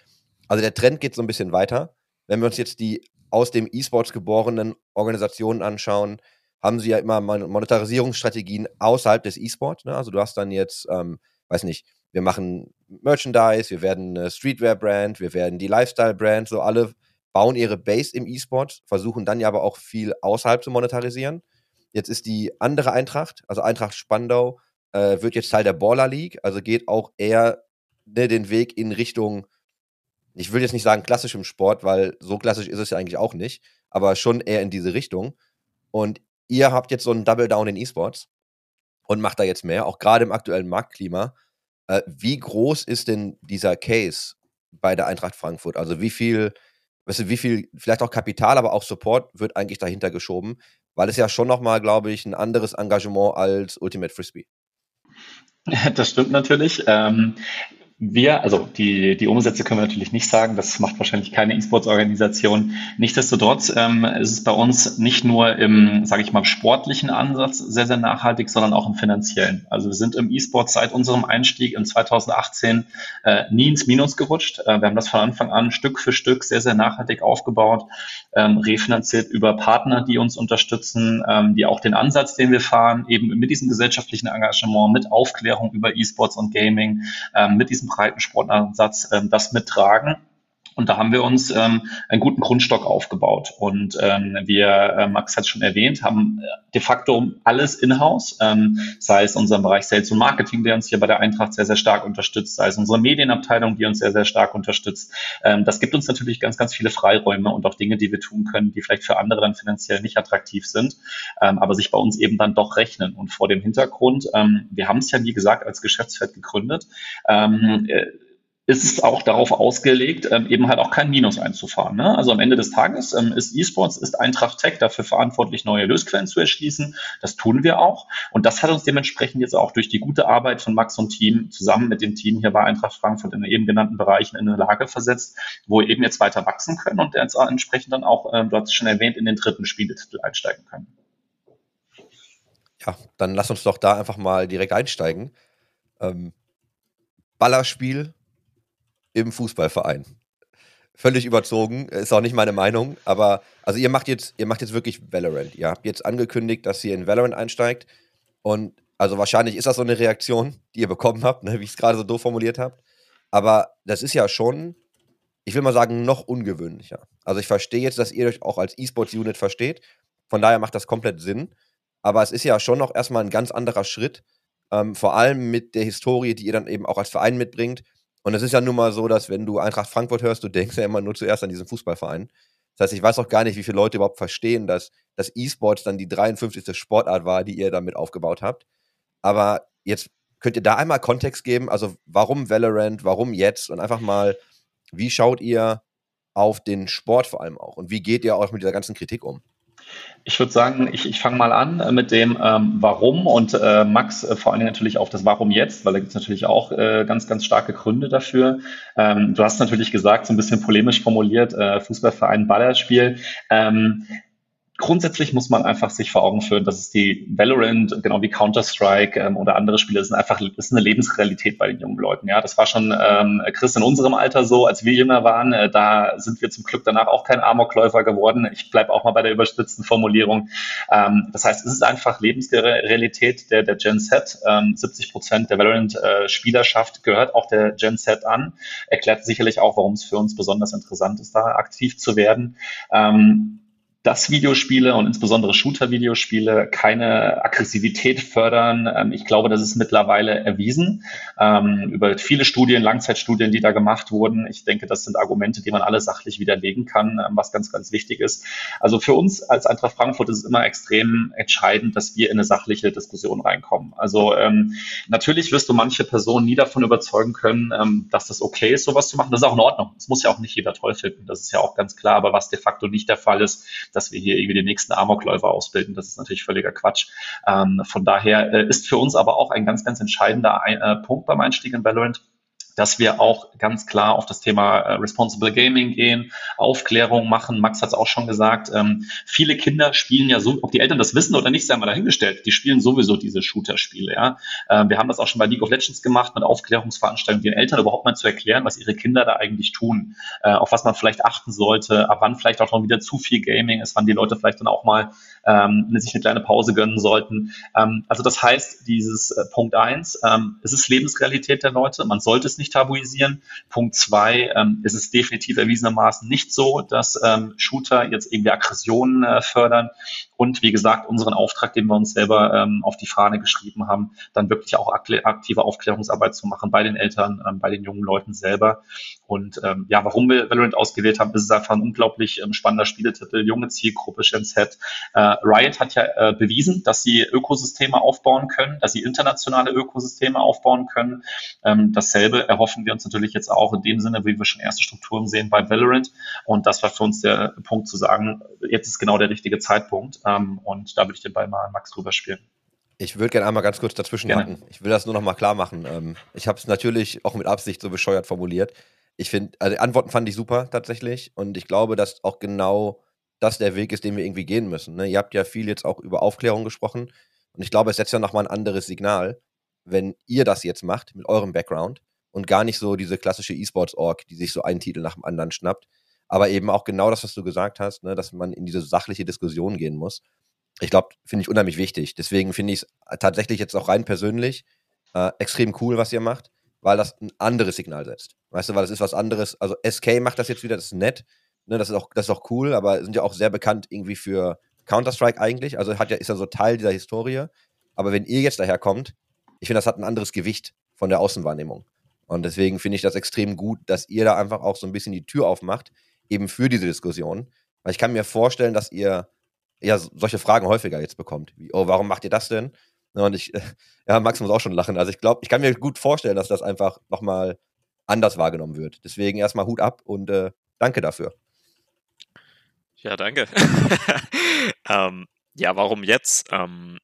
Also der Trend geht so ein bisschen weiter. Wenn wir uns jetzt die aus dem E-Sports geborenen Organisationen anschauen, haben sie ja immer Monetarisierungsstrategien außerhalb des E-Sports. Ne? Also du hast dann jetzt, ähm, weiß nicht, wir machen Merchandise, wir werden eine Streetwear-Brand, wir werden die Lifestyle-Brand, so alle bauen ihre Base im E-Sport, versuchen dann ja aber auch viel außerhalb zu monetarisieren. Jetzt ist die andere Eintracht, also Eintracht Spandau, äh, wird jetzt Teil der Baller League, also geht auch eher ne, den Weg in Richtung, ich will jetzt nicht sagen klassischem Sport, weil so klassisch ist es ja eigentlich auch nicht, aber schon eher in diese Richtung. Und ihr habt jetzt so einen Double Down in E-Sports und macht da jetzt mehr, auch gerade im aktuellen Marktklima. Äh, wie groß ist denn dieser Case bei der Eintracht Frankfurt? Also wie viel, weißt du, wie viel, vielleicht auch Kapital, aber auch Support wird eigentlich dahinter geschoben? Weil es ja schon nochmal, glaube ich, ein anderes Engagement als Ultimate Frisbee. Das stimmt natürlich. Ähm, wir, also die, die Umsätze können wir natürlich nicht sagen, das macht wahrscheinlich keine E-Sports-Organisation. Nichtsdestotrotz ähm, ist es bei uns nicht nur im, sage ich mal, sportlichen Ansatz sehr, sehr nachhaltig, sondern auch im finanziellen. Also wir sind im E-Sport seit unserem Einstieg in 2018 äh, nie ins Minus gerutscht. Äh, wir haben das von Anfang an Stück für Stück sehr, sehr nachhaltig aufgebaut, ähm, refinanziert über Partner, die uns unterstützen, ähm, die auch den Ansatz, den wir fahren, eben mit diesem gesellschaftlichen Engagement, mit Aufklärung über E-Sports und Gaming, ähm, mit diesem Breitensportansatz ähm, das mittragen. Und da haben wir uns ähm, einen guten Grundstock aufgebaut. Und ähm, wir, äh, Max hat es schon erwähnt, haben äh, de facto alles in-house, ähm, sei es unser Bereich Sales und Marketing, der uns hier bei der Eintracht sehr, sehr stark unterstützt, sei es unsere Medienabteilung, die uns sehr, sehr stark unterstützt. Ähm, das gibt uns natürlich ganz, ganz viele Freiräume und auch Dinge, die wir tun können, die vielleicht für andere dann finanziell nicht attraktiv sind, ähm, aber sich bei uns eben dann doch rechnen. Und vor dem Hintergrund, ähm, wir haben es ja, wie gesagt, als Geschäftsfeld gegründet. Ähm, äh, ist es auch darauf ausgelegt, ähm, eben halt auch kein Minus einzufahren. Ne? Also am Ende des Tages ähm, ist E-Sports, ist Eintracht Tech dafür verantwortlich, neue Lösquellen zu erschließen. Das tun wir auch. Und das hat uns dementsprechend jetzt auch durch die gute Arbeit von Max und Team zusammen mit dem Team hier bei Eintracht Frankfurt in den eben genannten Bereichen in eine Lage versetzt, wo wir eben jetzt weiter wachsen können und jetzt entsprechend dann auch, ähm, du hast es schon erwähnt, in den dritten Spieletitel einsteigen können. Ja, dann lass uns doch da einfach mal direkt einsteigen. Ähm, Ballerspiel im Fußballverein. Völlig überzogen, ist auch nicht meine Meinung, aber also ihr macht jetzt, ihr macht jetzt wirklich Valorant. Ihr habt jetzt angekündigt, dass ihr in Valorant einsteigt und also wahrscheinlich ist das so eine Reaktion, die ihr bekommen habt, ne, wie ich es gerade so doof formuliert habt. Aber das ist ja schon, ich will mal sagen, noch ungewöhnlicher. Also ich verstehe jetzt, dass ihr euch auch als E-Sports-Unit versteht. Von daher macht das komplett Sinn. Aber es ist ja schon noch erstmal ein ganz anderer Schritt. Ähm, vor allem mit der Historie, die ihr dann eben auch als Verein mitbringt. Und es ist ja nun mal so, dass wenn du Eintracht Frankfurt hörst, du denkst ja immer nur zuerst an diesen Fußballverein. Das heißt, ich weiß auch gar nicht, wie viele Leute überhaupt verstehen, dass das E-Sports dann die 53. Sportart war, die ihr damit aufgebaut habt. Aber jetzt könnt ihr da einmal Kontext geben, also warum Valorant, warum jetzt und einfach mal, wie schaut ihr auf den Sport vor allem auch und wie geht ihr auch mit dieser ganzen Kritik um? Ich würde sagen, ich, ich fange mal an äh, mit dem ähm, Warum und äh, Max äh, vor allen Dingen natürlich auf das Warum jetzt, weil da gibt es natürlich auch äh, ganz, ganz starke Gründe dafür. Ähm, du hast natürlich gesagt, so ein bisschen polemisch formuliert, äh, Fußballverein Ballerspiel. Ähm, grundsätzlich muss man einfach sich vor Augen führen, dass es die Valorant, genau wie Counter-Strike ähm, oder andere Spiele, sind einfach ist eine Lebensrealität bei den jungen Leuten. Ja, das war schon ähm, Chris in unserem Alter so, als wir jünger waren. Äh, da sind wir zum Glück danach auch kein Amokläufer geworden. Ich bleibe auch mal bei der überspitzten Formulierung. Ähm, das heißt, es ist einfach Lebensrealität der, der Gen Z. Ähm, 70 Prozent der Valorant-Spielerschaft gehört auch der Gen Z an. Erklärt sicherlich auch, warum es für uns besonders interessant ist, da aktiv zu werden. Ähm, dass Videospiele und insbesondere Shooter-Videospiele keine Aggressivität fördern. Ähm, ich glaube, das ist mittlerweile erwiesen ähm, über viele Studien, Langzeitstudien, die da gemacht wurden. Ich denke, das sind Argumente, die man alle sachlich widerlegen kann, ähm, was ganz, ganz wichtig ist. Also für uns als Eintracht Frankfurt ist es immer extrem entscheidend, dass wir in eine sachliche Diskussion reinkommen. Also natürlich wirst du manche Personen nie davon überzeugen können, dass das okay ist, sowas zu machen. Das ist auch in Ordnung. Das muss ja auch nicht jeder toll finden. Das ist ja auch ganz klar. Aber was de facto nicht der Fall ist, dass wir hier irgendwie den nächsten Amokläufer ausbilden. Das ist natürlich völliger Quatsch. Ähm, von daher äh, ist für uns aber auch ein ganz, ganz entscheidender äh, Punkt beim Einstieg in Valorant, dass wir auch ganz klar auf das Thema äh, Responsible Gaming gehen, Aufklärung machen. Max hat es auch schon gesagt. Ähm, viele Kinder spielen ja so, ob die Eltern das wissen oder nicht, sei mal dahingestellt. Die spielen sowieso diese Shooter-Spiele. Ja? Äh, wir haben das auch schon bei League of Legends gemacht mit Aufklärungsveranstaltungen, den Eltern überhaupt mal zu erklären, was ihre Kinder da eigentlich tun, äh, auf was man vielleicht achten sollte, ab wann vielleicht auch noch wieder zu viel Gaming ist, wann die Leute vielleicht dann auch mal ähm, sich eine kleine Pause gönnen sollten. Ähm, also das heißt, dieses äh, Punkt eins, ähm, es ist Lebensrealität der Leute, man sollte es nicht tabuisieren. Punkt zwei, ähm, ist es definitiv erwiesenermaßen nicht so, dass ähm, Shooter jetzt irgendwie Aggressionen äh, fördern. Und wie gesagt, unseren Auftrag, den wir uns selber ähm, auf die Fahne geschrieben haben, dann wirklich auch aktive Aufklärungsarbeit zu machen bei den Eltern, ähm, bei den jungen Leuten selber. Und ähm, ja, warum wir Valorant ausgewählt haben, ist es einfach ein unglaublich ähm, spannender Spieletitel, junge Zielgruppe, Shenzhet. Äh, Riot hat ja äh, bewiesen, dass sie Ökosysteme aufbauen können, dass sie internationale Ökosysteme aufbauen können. Ähm, dasselbe erhoffen wir uns natürlich jetzt auch in dem Sinne, wie wir schon erste Strukturen sehen bei Valorant. Und das war für uns der Punkt zu sagen, jetzt ist genau der richtige Zeitpunkt. Ähm, und da würde ich den Ball mal an Max drüber spielen. Ich würde gerne einmal ganz kurz dazwischen hacken. Ich will das nur noch mal klar machen. Ähm, ich habe es natürlich auch mit Absicht so bescheuert formuliert. Ich finde, also die Antworten fand ich super tatsächlich. Und ich glaube, dass auch genau das der Weg ist, den wir irgendwie gehen müssen. Ne? Ihr habt ja viel jetzt auch über Aufklärung gesprochen. Und ich glaube, es setzt ja nochmal ein anderes Signal, wenn ihr das jetzt macht mit eurem Background und gar nicht so diese klassische E-Sports-Org, die sich so einen Titel nach dem anderen schnappt. Aber eben auch genau das, was du gesagt hast, ne, dass man in diese sachliche Diskussion gehen muss. Ich glaube, finde ich unheimlich wichtig. Deswegen finde ich es tatsächlich jetzt auch rein persönlich äh, extrem cool, was ihr macht, weil das ein anderes Signal setzt. Weißt du, weil das ist was anderes. Also SK macht das jetzt wieder, das ist nett. Ne, das ist auch, das ist auch cool, aber sind ja auch sehr bekannt irgendwie für Counter-Strike eigentlich. Also hat ja, ist ja so Teil dieser Historie. Aber wenn ihr jetzt daherkommt, ich finde, das hat ein anderes Gewicht von der Außenwahrnehmung. Und deswegen finde ich das extrem gut, dass ihr da einfach auch so ein bisschen die Tür aufmacht, eben für diese Diskussion. Weil ich kann mir vorstellen, dass ihr ja solche Fragen häufiger jetzt bekommt. Wie, oh, warum macht ihr das denn? Und ich, ja, Max muss auch schon lachen. Also ich glaube, ich kann mir gut vorstellen, dass das einfach nochmal anders wahrgenommen wird. Deswegen erstmal Hut ab und äh, danke dafür. Ja, danke. ähm, ja, warum jetzt? Ähm,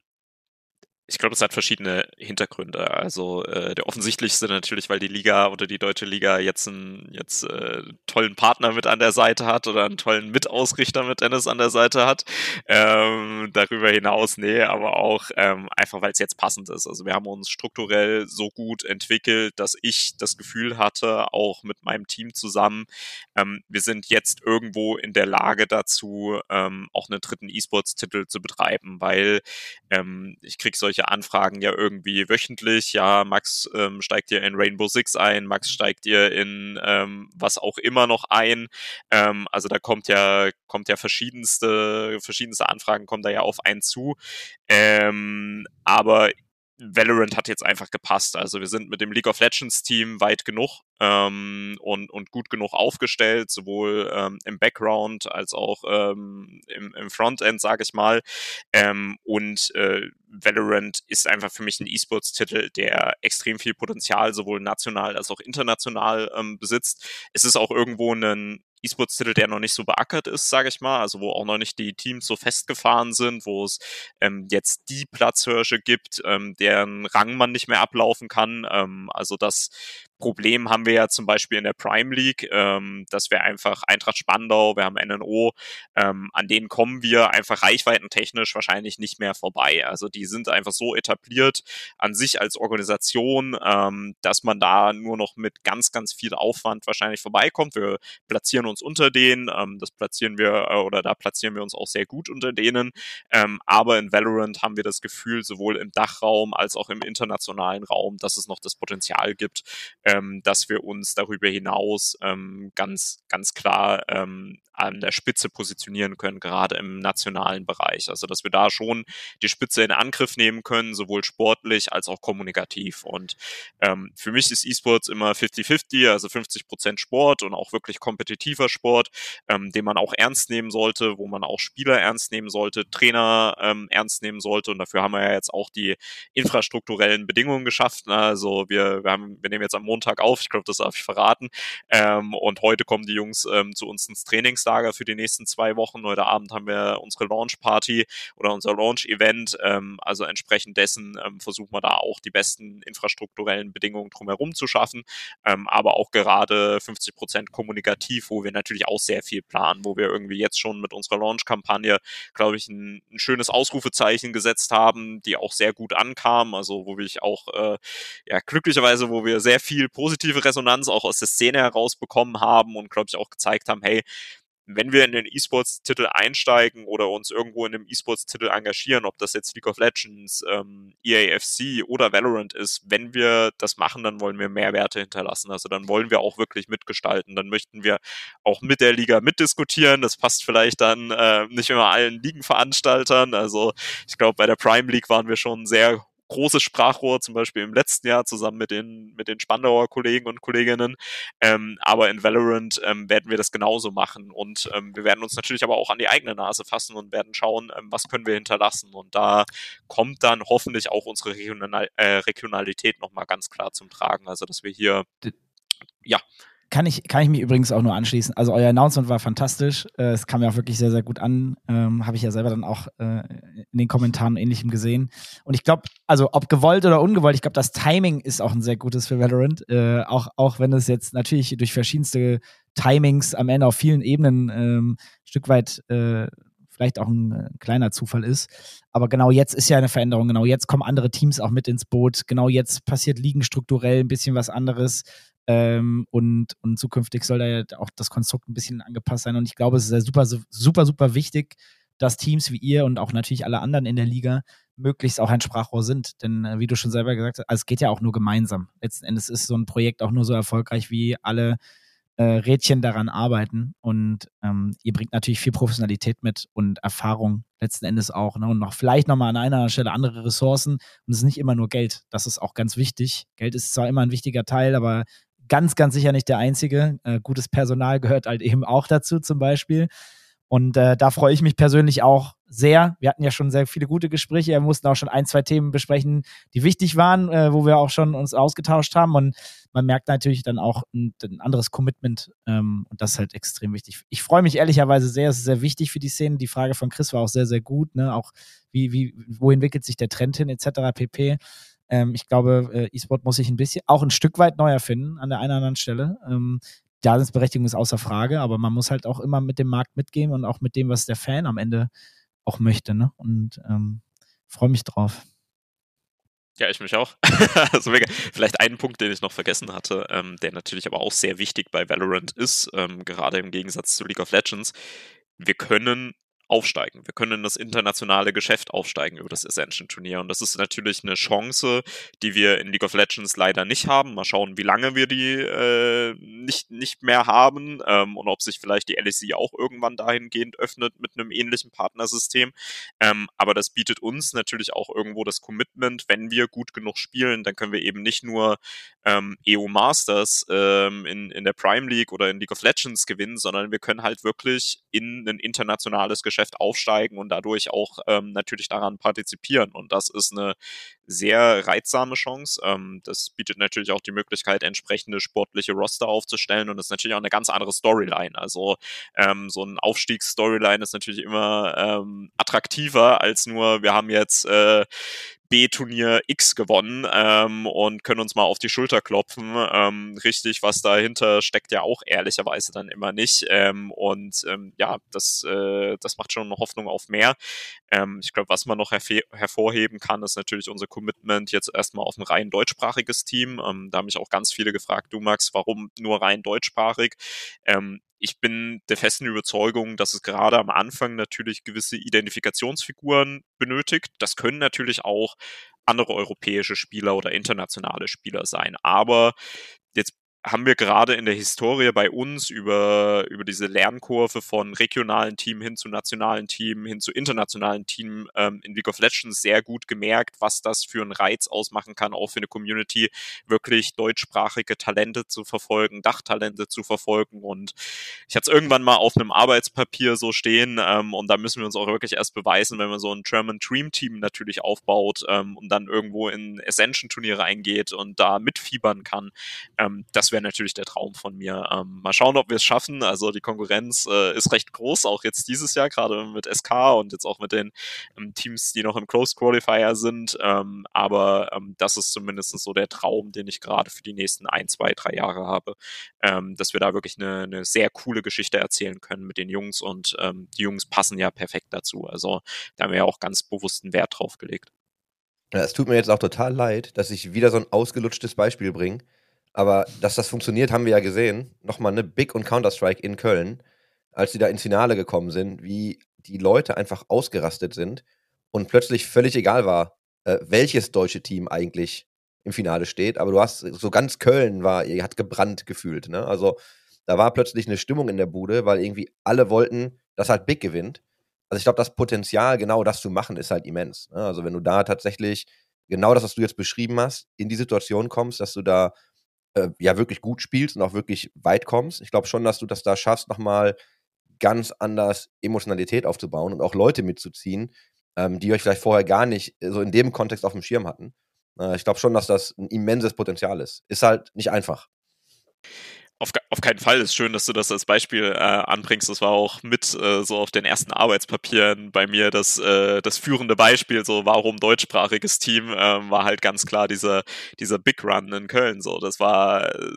ich glaube, es hat verschiedene Hintergründe. Also äh, der offensichtlichste natürlich, weil die Liga oder die deutsche Liga jetzt einen jetzt äh, tollen Partner mit an der Seite hat oder einen tollen Mitausrichter mit Dennis an der Seite hat. Ähm, darüber hinaus, nee, aber auch ähm, einfach, weil es jetzt passend ist. Also wir haben uns strukturell so gut entwickelt, dass ich das Gefühl hatte, auch mit meinem Team zusammen, ähm, wir sind jetzt irgendwo in der Lage dazu, ähm, auch einen dritten E-Sports-Titel zu betreiben, weil ähm, ich kriege solche solche Anfragen ja irgendwie wöchentlich. Ja, Max ähm, steigt ihr in Rainbow Six ein, Max steigt ihr in ähm, was auch immer noch ein. Ähm, also da kommt ja, kommt ja verschiedenste, verschiedenste Anfragen kommen da ja auf einen zu. Ähm, aber Valorant hat jetzt einfach gepasst. Also wir sind mit dem League of Legends Team weit genug ähm, und, und gut genug aufgestellt, sowohl ähm, im Background als auch ähm, im, im Frontend, sage ich mal. Ähm, und äh, Valorant ist einfach für mich ein E-Sports-Titel, der extrem viel Potenzial sowohl national als auch international ähm, besitzt. Es ist auch irgendwo ein E-Sports-Titel, der noch nicht so beackert ist, sage ich mal, also wo auch noch nicht die Teams so festgefahren sind, wo es ähm, jetzt die Platzhirsche gibt, ähm, deren Rang man nicht mehr ablaufen kann. Ähm, also das Problem haben wir ja zum Beispiel in der Prime League, ähm, dass wir einfach Eintracht Spandau, wir haben NNO, ähm, an denen kommen wir einfach reichweitentechnisch wahrscheinlich nicht mehr vorbei. Also die sind einfach so etabliert an sich als Organisation, ähm, dass man da nur noch mit ganz, ganz viel Aufwand wahrscheinlich vorbeikommt. Wir platzieren uns unter denen, ähm, das platzieren wir äh, oder da platzieren wir uns auch sehr gut unter denen. Ähm, aber in Valorant haben wir das Gefühl, sowohl im Dachraum als auch im internationalen Raum, dass es noch das Potenzial gibt, ähm, dass wir uns darüber hinaus ähm, ganz, ganz klar ähm, an der Spitze positionieren können, gerade im nationalen Bereich. Also dass wir da schon die Spitze in Angriff nehmen können, sowohl sportlich als auch kommunikativ. Und ähm, für mich ist E-Sports immer 50-50, also 50 Prozent Sport und auch wirklich kompetitiver Sport, ähm, den man auch ernst nehmen sollte, wo man auch Spieler ernst nehmen sollte, Trainer ähm, ernst nehmen sollte. Und dafür haben wir ja jetzt auch die infrastrukturellen Bedingungen geschafft. Also wir, wir, haben, wir nehmen jetzt am Montag auf, ich glaube, das darf ich verraten. Ähm, und heute kommen die Jungs ähm, zu uns ins Trainingslager für die nächsten zwei Wochen. Heute Abend haben wir unsere Launch-Party oder unser Launch-Event. Ähm, also entsprechend dessen ähm, versuchen wir da auch die besten infrastrukturellen Bedingungen drumherum zu schaffen. Ähm, aber auch gerade 50 Prozent kommunikativ, wo wir natürlich auch sehr viel planen, wo wir irgendwie jetzt schon mit unserer Launch-Kampagne, glaube ich, ein, ein, schönes Ausrufezeichen gesetzt haben, die auch sehr gut ankam. Also wo ich auch äh, ja glücklicherweise, wo wir sehr viel positive Resonanz auch aus der Szene herausbekommen haben und glaube ich auch gezeigt haben, hey, wenn wir in den E-Sports-Titel einsteigen oder uns irgendwo in einem E-Sports-Titel engagieren, ob das jetzt League of Legends, ähm, EAFC oder Valorant ist, wenn wir das machen, dann wollen wir Mehrwerte hinterlassen. Also dann wollen wir auch wirklich mitgestalten. Dann möchten wir auch mit der Liga mitdiskutieren. Das passt vielleicht dann äh, nicht immer allen Ligenveranstaltern. Also ich glaube, bei der Prime League waren wir schon sehr großes Sprachrohr, zum Beispiel im letzten Jahr zusammen mit den, mit den Spandauer Kollegen und Kolleginnen. Ähm, aber in Valorant ähm, werden wir das genauso machen. Und ähm, wir werden uns natürlich aber auch an die eigene Nase fassen und werden schauen, ähm, was können wir hinterlassen. Und da kommt dann hoffentlich auch unsere Regional äh, Regionalität nochmal ganz klar zum Tragen. Also, dass wir hier, ja, kann ich, kann ich mich übrigens auch nur anschließen. Also euer Announcement war fantastisch. Äh, es kam ja auch wirklich sehr, sehr gut an. Ähm, Habe ich ja selber dann auch äh, in den Kommentaren und ähnlichem gesehen. Und ich glaube, also ob gewollt oder ungewollt, ich glaube, das Timing ist auch ein sehr gutes für Valorant. Äh, auch, auch wenn es jetzt natürlich durch verschiedenste Timings am Ende auf vielen Ebenen ähm, ein Stück weit äh, vielleicht auch ein äh, kleiner Zufall ist. Aber genau jetzt ist ja eine Veränderung. Genau jetzt kommen andere Teams auch mit ins Boot. Genau jetzt passiert liegen strukturell ein bisschen was anderes. Ähm, und, und zukünftig soll da ja auch das Konstrukt ein bisschen angepasst sein. Und ich glaube, es ist super, super, super wichtig, dass Teams wie ihr und auch natürlich alle anderen in der Liga möglichst auch ein Sprachrohr sind. Denn äh, wie du schon selber gesagt hast, also es geht ja auch nur gemeinsam. Letzten Endes ist so ein Projekt auch nur so erfolgreich, wie alle äh, Rädchen daran arbeiten. Und ähm, ihr bringt natürlich viel Professionalität mit und Erfahrung letzten Endes auch. Ne? Und noch vielleicht nochmal an einer Stelle andere Ressourcen. Und es ist nicht immer nur Geld. Das ist auch ganz wichtig. Geld ist zwar immer ein wichtiger Teil, aber ganz, ganz sicher nicht der einzige. Äh, gutes Personal gehört halt eben auch dazu zum Beispiel. Und äh, da freue ich mich persönlich auch sehr. Wir hatten ja schon sehr viele gute Gespräche. Wir mussten auch schon ein, zwei Themen besprechen, die wichtig waren, äh, wo wir auch schon uns ausgetauscht haben. Und man merkt natürlich dann auch ein, ein anderes Commitment. Ähm, und das ist halt extrem wichtig. Ich freue mich ehrlicherweise sehr. Es ist sehr wichtig für die Szene. Die Frage von Chris war auch sehr, sehr gut. Ne? Auch wie, wie, wo entwickelt sich der Trend hin, etc. pp. Ähm, ich glaube, äh, E-Sport muss sich ein bisschen, auch ein Stück weit neu erfinden an der einen oder anderen Stelle. Ähm, Daseinsberechtigung ist außer Frage, aber man muss halt auch immer mit dem Markt mitgehen und auch mit dem, was der Fan am Ende auch möchte. Ne? Und ähm, freue mich drauf. Ja, ich mich auch. also vielleicht einen Punkt, den ich noch vergessen hatte, ähm, der natürlich aber auch sehr wichtig bei Valorant ist, ähm, gerade im Gegensatz zu League of Legends. Wir können aufsteigen. Wir können in das internationale Geschäft aufsteigen über das Ascension-Turnier. Und das ist natürlich eine Chance, die wir in League of Legends leider nicht haben. Mal schauen, wie lange wir die äh, nicht, nicht mehr haben ähm, und ob sich vielleicht die LSI auch irgendwann dahingehend öffnet mit einem ähnlichen Partnersystem. Ähm, aber das bietet uns natürlich auch irgendwo das Commitment, wenn wir gut genug spielen, dann können wir eben nicht nur ähm, EU Masters ähm, in, in der Prime League oder in League of Legends gewinnen, sondern wir können halt wirklich in ein internationales Geschäft aufsteigen und dadurch auch ähm, natürlich daran partizipieren. Und das ist eine sehr reizsame Chance. Ähm, das bietet natürlich auch die Möglichkeit, entsprechende sportliche Roster aufzustellen und ist natürlich auch eine ganz andere Storyline. Also ähm, so ein Aufstiegsstoryline ist natürlich immer ähm, attraktiver als nur, wir haben jetzt äh, B-Turnier X gewonnen ähm, und können uns mal auf die Schulter klopfen. Ähm, richtig, was dahinter steckt ja auch ehrlicherweise dann immer nicht. Ähm, und ähm, ja, das, äh, das macht schon eine Hoffnung auf mehr. Ähm, ich glaube, was man noch hervorheben kann, ist natürlich unser Commitment jetzt erstmal auf ein rein deutschsprachiges Team. Ähm, da haben mich auch ganz viele gefragt, du Max, warum nur rein deutschsprachig? Ähm, ich bin der festen Überzeugung, dass es gerade am Anfang natürlich gewisse Identifikationsfiguren benötigt. Das können natürlich auch andere europäische Spieler oder internationale Spieler sein. Aber haben wir gerade in der Historie bei uns über, über diese Lernkurve von regionalen Team hin zu nationalen Team, hin zu internationalen Team ähm, in League of Legends sehr gut gemerkt, was das für einen Reiz ausmachen kann, auch für eine Community, wirklich deutschsprachige Talente zu verfolgen, Dachtalente zu verfolgen. Und ich hatte es irgendwann mal auf einem Arbeitspapier so stehen ähm, und da müssen wir uns auch wirklich erst beweisen, wenn man so ein German Dream Team natürlich aufbaut ähm, und dann irgendwo in Ascension-Turniere eingeht und da mitfiebern kann. Ähm, das wäre natürlich der Traum von mir. Ähm, mal schauen, ob wir es schaffen. Also die Konkurrenz äh, ist recht groß, auch jetzt dieses Jahr, gerade mit SK und jetzt auch mit den ähm, Teams, die noch im Close Qualifier sind. Ähm, aber ähm, das ist zumindest so der Traum, den ich gerade für die nächsten ein, zwei, drei Jahre habe, ähm, dass wir da wirklich eine, eine sehr coole Geschichte erzählen können mit den Jungs und ähm, die Jungs passen ja perfekt dazu. Also da haben wir ja auch ganz bewussten Wert drauf gelegt. Es tut mir jetzt auch total leid, dass ich wieder so ein ausgelutschtes Beispiel bringe. Aber dass das funktioniert, haben wir ja gesehen. Nochmal eine Big und Counter-Strike in Köln, als sie da ins Finale gekommen sind, wie die Leute einfach ausgerastet sind und plötzlich völlig egal war, äh, welches deutsche Team eigentlich im Finale steht. Aber du hast so ganz Köln war, ihr hat gebrannt gefühlt. Ne? Also da war plötzlich eine Stimmung in der Bude, weil irgendwie alle wollten, dass halt Big gewinnt. Also ich glaube, das Potenzial, genau das zu machen, ist halt immens. Ne? Also wenn du da tatsächlich genau das, was du jetzt beschrieben hast, in die Situation kommst, dass du da äh, ja wirklich gut spielst und auch wirklich weit kommst. Ich glaube schon, dass du das da schaffst, nochmal ganz anders Emotionalität aufzubauen und auch Leute mitzuziehen, ähm, die euch vielleicht vorher gar nicht äh, so in dem Kontext auf dem Schirm hatten. Äh, ich glaube schon, dass das ein immenses Potenzial ist. Ist halt nicht einfach. Auf, auf keinen Fall ist schön, dass du das als Beispiel äh, anbringst. Das war auch mit äh, so auf den ersten Arbeitspapieren bei mir das, äh, das führende Beispiel, so warum deutschsprachiges Team, äh, war halt ganz klar dieser, dieser Big Run in Köln. So, das war äh,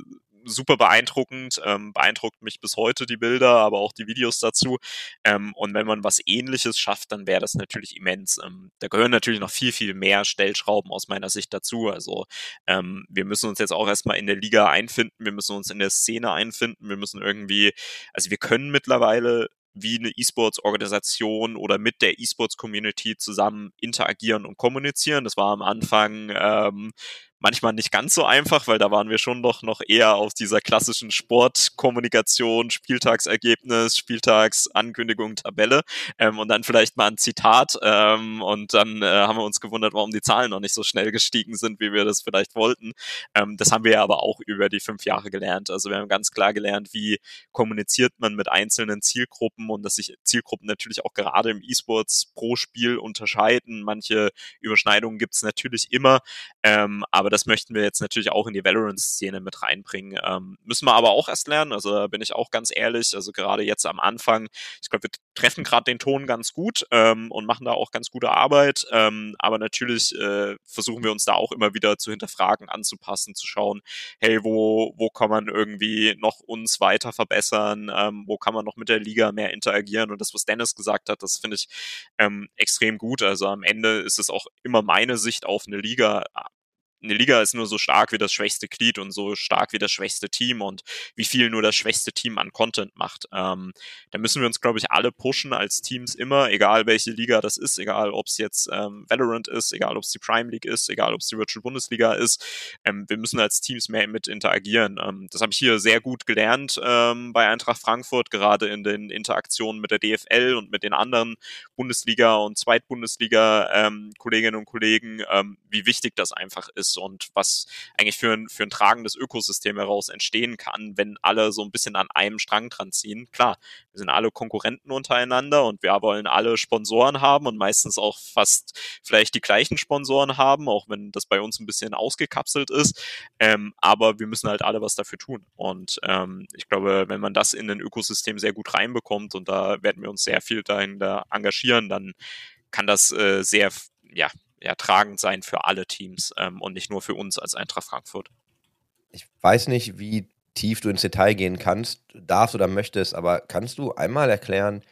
super beeindruckend, ähm, beeindruckt mich bis heute die Bilder, aber auch die Videos dazu. Ähm, und wenn man was ähnliches schafft, dann wäre das natürlich immens. Ähm, da gehören natürlich noch viel, viel mehr Stellschrauben aus meiner Sicht dazu. Also ähm, wir müssen uns jetzt auch erstmal in der Liga einfinden, wir müssen uns in der Szene einfinden, wir müssen irgendwie, also wir können mittlerweile wie eine E-Sports-Organisation oder mit der E-Sports-Community zusammen interagieren und kommunizieren. Das war am Anfang ähm, manchmal nicht ganz so einfach, weil da waren wir schon doch noch eher auf dieser klassischen Sportkommunikation, Spieltagsergebnis, Spieltagsankündigung, Tabelle ähm, und dann vielleicht mal ein Zitat ähm, und dann äh, haben wir uns gewundert, warum die Zahlen noch nicht so schnell gestiegen sind, wie wir das vielleicht wollten. Ähm, das haben wir ja aber auch über die fünf Jahre gelernt. Also wir haben ganz klar gelernt, wie kommuniziert man mit einzelnen Zielgruppen und dass sich Zielgruppen natürlich auch gerade im E-Sports pro Spiel unterscheiden. Manche Überschneidungen gibt es natürlich immer, ähm, aber aber das möchten wir jetzt natürlich auch in die Valorant-Szene mit reinbringen. Ähm, müssen wir aber auch erst lernen. Also da bin ich auch ganz ehrlich. Also gerade jetzt am Anfang, ich glaube, wir treffen gerade den Ton ganz gut ähm, und machen da auch ganz gute Arbeit. Ähm, aber natürlich äh, versuchen wir uns da auch immer wieder zu hinterfragen, anzupassen, zu schauen, hey, wo, wo kann man irgendwie noch uns weiter verbessern? Ähm, wo kann man noch mit der Liga mehr interagieren? Und das, was Dennis gesagt hat, das finde ich ähm, extrem gut. Also am Ende ist es auch immer meine Sicht auf eine Liga eine Liga ist nur so stark wie das schwächste Glied und so stark wie das schwächste Team und wie viel nur das schwächste Team an Content macht. Ähm, da müssen wir uns, glaube ich, alle pushen als Teams immer, egal welche Liga das ist, egal ob es jetzt ähm, Valorant ist, egal ob es die Prime League ist, egal ob es die Virtual Bundesliga ist. Ähm, wir müssen als Teams mehr mit interagieren. Ähm, das habe ich hier sehr gut gelernt ähm, bei Eintracht Frankfurt, gerade in den Interaktionen mit der DFL und mit den anderen Bundesliga- und Zweitbundesliga-Kolleginnen ähm, und Kollegen, wie wichtig das einfach ist ist und was eigentlich für ein, für ein tragendes Ökosystem heraus entstehen kann, wenn alle so ein bisschen an einem Strang dran ziehen. Klar, wir sind alle Konkurrenten untereinander und wir wollen alle Sponsoren haben und meistens auch fast vielleicht die gleichen Sponsoren haben, auch wenn das bei uns ein bisschen ausgekapselt ist. Ähm, aber wir müssen halt alle was dafür tun. Und ähm, ich glaube, wenn man das in ein Ökosystem sehr gut reinbekommt und da werden wir uns sehr viel dahinter engagieren, dann kann das äh, sehr ja, ja, tragend sein für alle Teams ähm, und nicht nur für uns als Eintracht Frankfurt. Ich weiß nicht, wie tief du ins Detail gehen kannst, darfst oder möchtest, aber kannst du einmal erklären,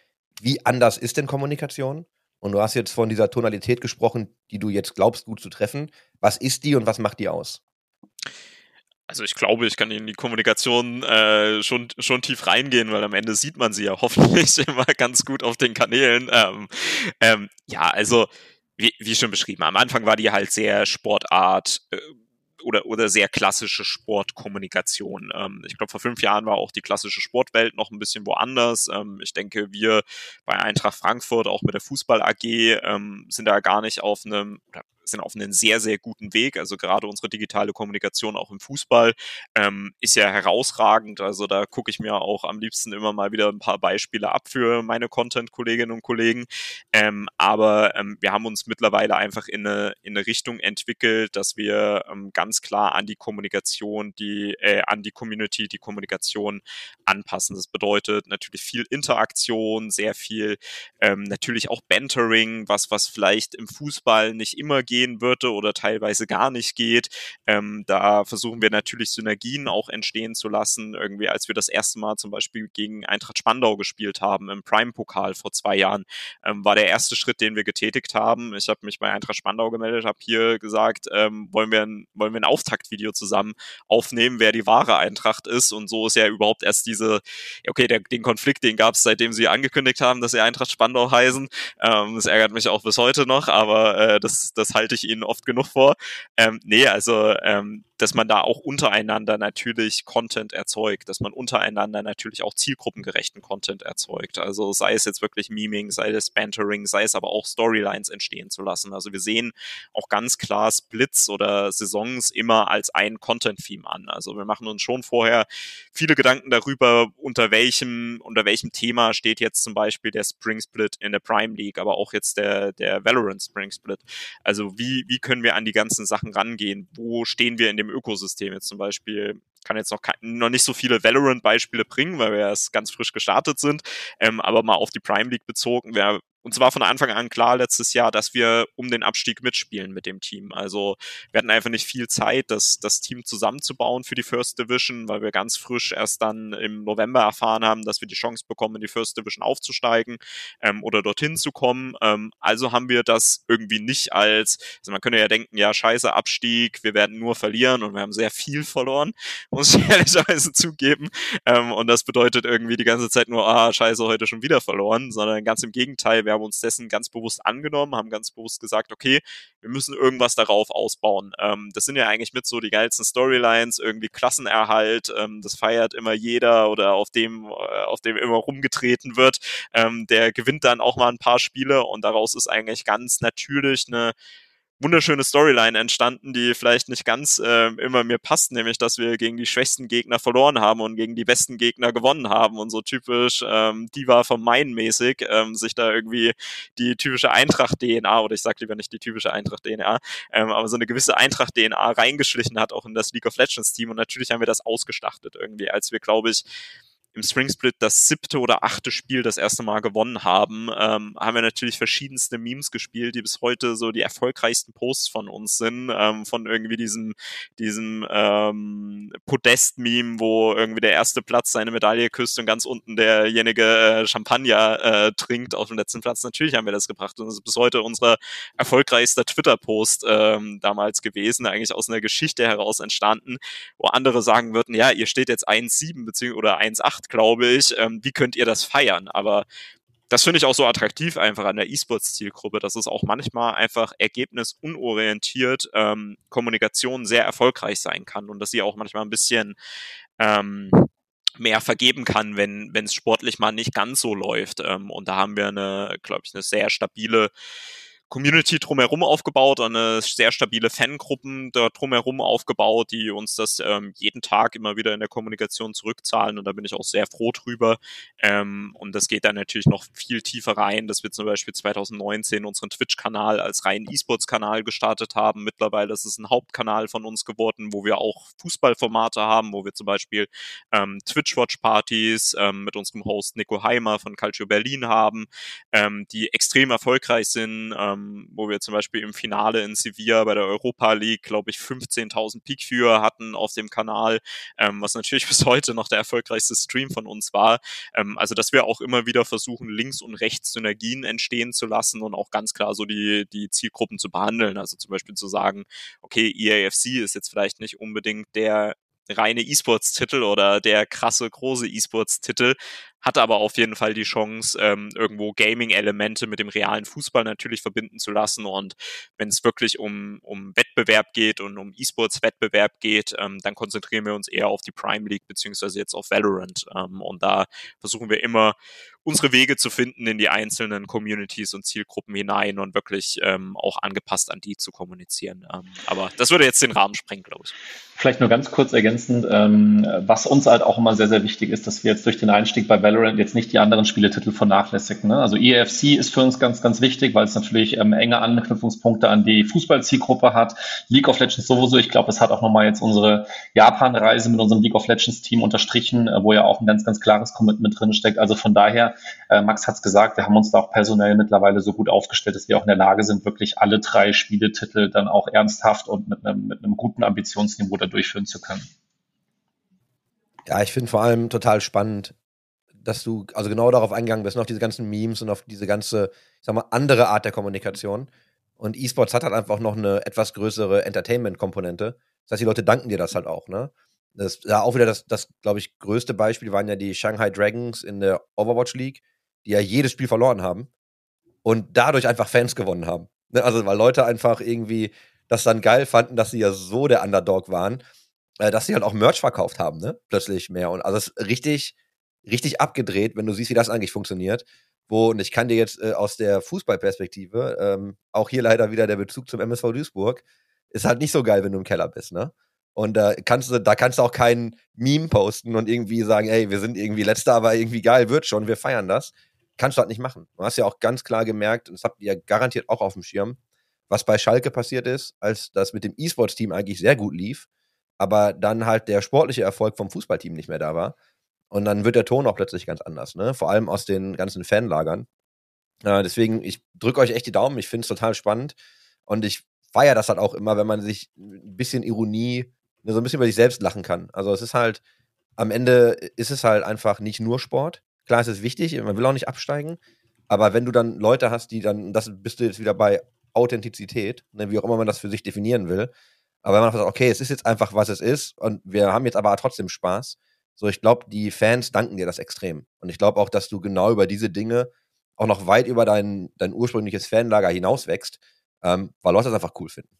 wie anders ist denn Kommunikation? Und du hast jetzt von dieser Tonalität gesprochen, die du jetzt glaubst gut zu treffen. Was ist die und was macht die aus? Also ich glaube, ich kann in die Kommunikation äh, schon, schon tief reingehen, weil am Ende sieht man sie ja hoffentlich immer ganz gut auf den Kanälen. Ähm, ähm, ja, also wie, wie schon beschrieben, am Anfang war die halt sehr Sportart, äh, oder, oder sehr klassische Sportkommunikation. Ähm, ich glaube, vor fünf Jahren war auch die klassische Sportwelt noch ein bisschen woanders. Ähm, ich denke, wir bei Eintracht Frankfurt, auch mit der Fußball AG, ähm, sind da gar nicht auf einem, oder sind auf einem sehr, sehr guten Weg. Also gerade unsere digitale Kommunikation auch im Fußball ähm, ist ja herausragend. Also da gucke ich mir auch am liebsten immer mal wieder ein paar Beispiele ab für meine Content-Kolleginnen und Kollegen. Ähm, aber ähm, wir haben uns mittlerweile einfach in eine, in eine Richtung entwickelt, dass wir ähm, ganz klar an die Kommunikation, die, äh, an die Community, die Kommunikation anpassen. Das bedeutet natürlich viel Interaktion, sehr viel ähm, natürlich auch Bantering, was, was vielleicht im Fußball nicht immer geht gehen würde oder teilweise gar nicht geht. Ähm, da versuchen wir natürlich Synergien auch entstehen zu lassen. Irgendwie, als wir das erste Mal zum Beispiel gegen Eintracht Spandau gespielt haben im Prime-Pokal vor zwei Jahren, ähm, war der erste Schritt, den wir getätigt haben. Ich habe mich bei Eintracht Spandau gemeldet, habe hier gesagt, ähm, wollen, wir ein, wollen wir ein Auftaktvideo zusammen aufnehmen, wer die wahre Eintracht ist. Und so ist ja überhaupt erst diese, okay, der, den Konflikt, den gab es, seitdem sie angekündigt haben, dass sie Eintracht Spandau heißen. Ähm, das ärgert mich auch bis heute noch, aber äh, das, das halt halte ich ihnen oft genug vor. Ähm, nee, also ähm, dass man da auch untereinander natürlich Content erzeugt, dass man untereinander natürlich auch zielgruppengerechten Content erzeugt. Also sei es jetzt wirklich Meming, sei es Bantering, sei es aber auch Storylines entstehen zu lassen. Also wir sehen auch ganz klar Splits oder Saisons immer als ein Content-Theme an. Also wir machen uns schon vorher viele Gedanken darüber, unter welchem, unter welchem Thema steht jetzt zum Beispiel der Spring Split in der Prime League, aber auch jetzt der, der Valorant Spring Split. Also wie, wie können wir an die ganzen Sachen rangehen? Wo stehen wir in dem dem Ökosystem jetzt zum Beispiel kann jetzt noch, noch nicht so viele Valorant-Beispiele bringen, weil wir erst ganz frisch gestartet sind, ähm, aber mal auf die Prime League bezogen, wer uns war von Anfang an klar letztes Jahr, dass wir um den Abstieg mitspielen mit dem Team. Also wir hatten einfach nicht viel Zeit, das, das Team zusammenzubauen für die First Division, weil wir ganz frisch erst dann im November erfahren haben, dass wir die Chance bekommen, in die First Division aufzusteigen ähm, oder dorthin zu kommen. Ähm, also haben wir das irgendwie nicht als, also man könnte ja denken, ja, scheiße, Abstieg, wir werden nur verlieren und wir haben sehr viel verloren, muss ich ehrlicherweise zugeben. Ähm, und das bedeutet irgendwie die ganze Zeit nur, ah, scheiße, heute schon wieder verloren, sondern ganz im Gegenteil, wir haben uns dessen ganz bewusst angenommen, haben ganz bewusst gesagt, okay, wir müssen irgendwas darauf ausbauen. Ähm, das sind ja eigentlich mit so die geilsten Storylines, irgendwie Klassenerhalt, ähm, das feiert immer jeder oder auf dem, äh, auf dem immer rumgetreten wird. Ähm, der gewinnt dann auch mal ein paar Spiele und daraus ist eigentlich ganz natürlich eine wunderschöne Storyline entstanden, die vielleicht nicht ganz äh, immer mir passt, nämlich dass wir gegen die schwächsten Gegner verloren haben und gegen die besten Gegner gewonnen haben und so typisch ähm, Diva vom Main mäßig ähm, sich da irgendwie die typische Eintracht-DNA oder ich sag lieber nicht die typische Eintracht-DNA, ähm, aber so eine gewisse Eintracht-DNA reingeschlichen hat auch in das League of Legends Team und natürlich haben wir das ausgestattet irgendwie, als wir glaube ich im Spring Split das siebte oder achte Spiel das erste Mal gewonnen haben, ähm, haben wir natürlich verschiedenste Memes gespielt, die bis heute so die erfolgreichsten Posts von uns sind, ähm, von irgendwie diesem, diesem ähm, Podest-Meme, wo irgendwie der erste Platz seine Medaille küsst und ganz unten derjenige äh, Champagner äh, trinkt auf dem letzten Platz. Natürlich haben wir das gebracht und das ist bis heute unser erfolgreichster Twitter-Post ähm, damals gewesen, eigentlich aus einer Geschichte heraus entstanden, wo andere sagen würden, ja, ihr steht jetzt 1,7 beziehungsweise oder 1,8 macht, glaube ich. Ähm, wie könnt ihr das feiern? Aber das finde ich auch so attraktiv einfach an der E-Sports-Zielgruppe, dass es auch manchmal einfach ergebnisunorientiert ähm, Kommunikation sehr erfolgreich sein kann und dass sie auch manchmal ein bisschen ähm, mehr vergeben kann, wenn es sportlich mal nicht ganz so läuft. Ähm, und da haben wir eine, glaube ich, eine sehr stabile Community drumherum aufgebaut, eine sehr stabile Fangruppen da drumherum aufgebaut, die uns das ähm, jeden Tag immer wieder in der Kommunikation zurückzahlen und da bin ich auch sehr froh drüber. Ähm, und das geht dann natürlich noch viel tiefer rein, dass wir zum Beispiel 2019 unseren Twitch-Kanal als reinen E-Sports-Kanal gestartet haben. Mittlerweile ist es ein Hauptkanal von uns geworden, wo wir auch Fußballformate haben, wo wir zum Beispiel ähm, Twitch-Watch-Partys ähm, mit unserem Host Nico Heimer von Calcio Berlin haben, ähm, die extrem erfolgreich sind. Ähm, wo wir zum Beispiel im Finale in Sevilla bei der Europa League, glaube ich, 15.000 Peak-Viewer hatten auf dem Kanal, ähm, was natürlich bis heute noch der erfolgreichste Stream von uns war. Ähm, also, dass wir auch immer wieder versuchen, links und rechts Synergien entstehen zu lassen und auch ganz klar so die, die Zielgruppen zu behandeln. Also zum Beispiel zu sagen, okay, EAFC ist jetzt vielleicht nicht unbedingt der reine E-Sports-Titel oder der krasse große E-Sports-Titel, hatte aber auf jeden Fall die Chance, ähm, irgendwo Gaming-Elemente mit dem realen Fußball natürlich verbinden zu lassen. Und wenn es wirklich um, um Wettbewerb geht und um E-Sports-Wettbewerb geht, ähm, dann konzentrieren wir uns eher auf die Prime League beziehungsweise jetzt auf Valorant. Ähm, und da versuchen wir immer unsere Wege zu finden in die einzelnen Communities und Zielgruppen hinein und wirklich ähm, auch angepasst an die zu kommunizieren. Ähm, aber das würde jetzt den Rahmen sprengen, glaube ich. Vielleicht nur ganz kurz ergänzend, ähm, was uns halt auch immer sehr, sehr wichtig ist, dass wir jetzt durch den Einstieg bei Valorant jetzt nicht die anderen Spieletitel vernachlässigen. Ne? Also EFC ist für uns ganz, ganz wichtig, weil es natürlich ähm, enge Anknüpfungspunkte an die Fußballzielgruppe hat. League of Legends sowieso. Ich glaube, es hat auch nochmal jetzt unsere Japan-Reise mit unserem League of Legends-Team unterstrichen, äh, wo ja auch ein ganz, ganz klares Commitment drin steckt. Also von daher, äh, Max hat es gesagt, wir haben uns da auch personell mittlerweile so gut aufgestellt, dass wir auch in der Lage sind, wirklich alle drei Spieletitel dann auch ernsthaft und mit einem, mit einem guten Ambitionsniveau da durchführen zu können. Ja, ich finde vor allem total spannend, dass du also genau darauf eingegangen bist, auf diese ganzen Memes und auf diese ganze, ich sag mal, andere Art der Kommunikation. Und E-Sports hat halt einfach noch eine etwas größere Entertainment-Komponente. Das heißt, die Leute danken dir das halt auch, ne? Das ja auch wieder das, das glaube ich, größte Beispiel waren ja die Shanghai Dragons in der Overwatch League, die ja jedes Spiel verloren haben und dadurch einfach Fans gewonnen haben. Ne? Also, weil Leute einfach irgendwie das dann geil fanden, dass sie ja so der Underdog waren, äh, dass sie halt auch Merch verkauft haben, ne? Plötzlich mehr. Und also es ist richtig, richtig abgedreht, wenn du siehst, wie das eigentlich funktioniert. Wo, und ich kann dir jetzt äh, aus der Fußballperspektive, ähm, auch hier leider wieder der Bezug zum MSV Duisburg, ist halt nicht so geil, wenn du im Keller bist, ne? Und da kannst du, da kannst du auch kein Meme posten und irgendwie sagen, ey, wir sind irgendwie letzter, aber irgendwie geil, wird schon, wir feiern das. Kannst du halt nicht machen. Du hast ja auch ganz klar gemerkt, und das habt ihr ja garantiert auch auf dem Schirm, was bei Schalke passiert ist, als das mit dem E-Sports-Team eigentlich sehr gut lief, aber dann halt der sportliche Erfolg vom Fußballteam nicht mehr da war. Und dann wird der Ton auch plötzlich ganz anders, ne? Vor allem aus den ganzen Fanlagern. Äh, deswegen, ich drücke euch echt die Daumen, ich finde es total spannend. Und ich feiere das halt auch immer, wenn man sich ein bisschen Ironie, ne, so ein bisschen über sich selbst lachen kann. Also es ist halt, am Ende ist es halt einfach nicht nur Sport. Klar, es ist wichtig, man will auch nicht absteigen. Aber wenn du dann Leute hast, die dann, das bist du jetzt wieder bei Authentizität, ne, wie auch immer man das für sich definieren will. Aber wenn man sagt, okay, es ist jetzt einfach, was es ist und wir haben jetzt aber trotzdem Spaß, so ich glaube, die Fans danken dir das extrem. Und ich glaube auch, dass du genau über diese Dinge auch noch weit über dein, dein ursprüngliches Fanlager hinauswächst, ähm, weil Leute das einfach cool finden.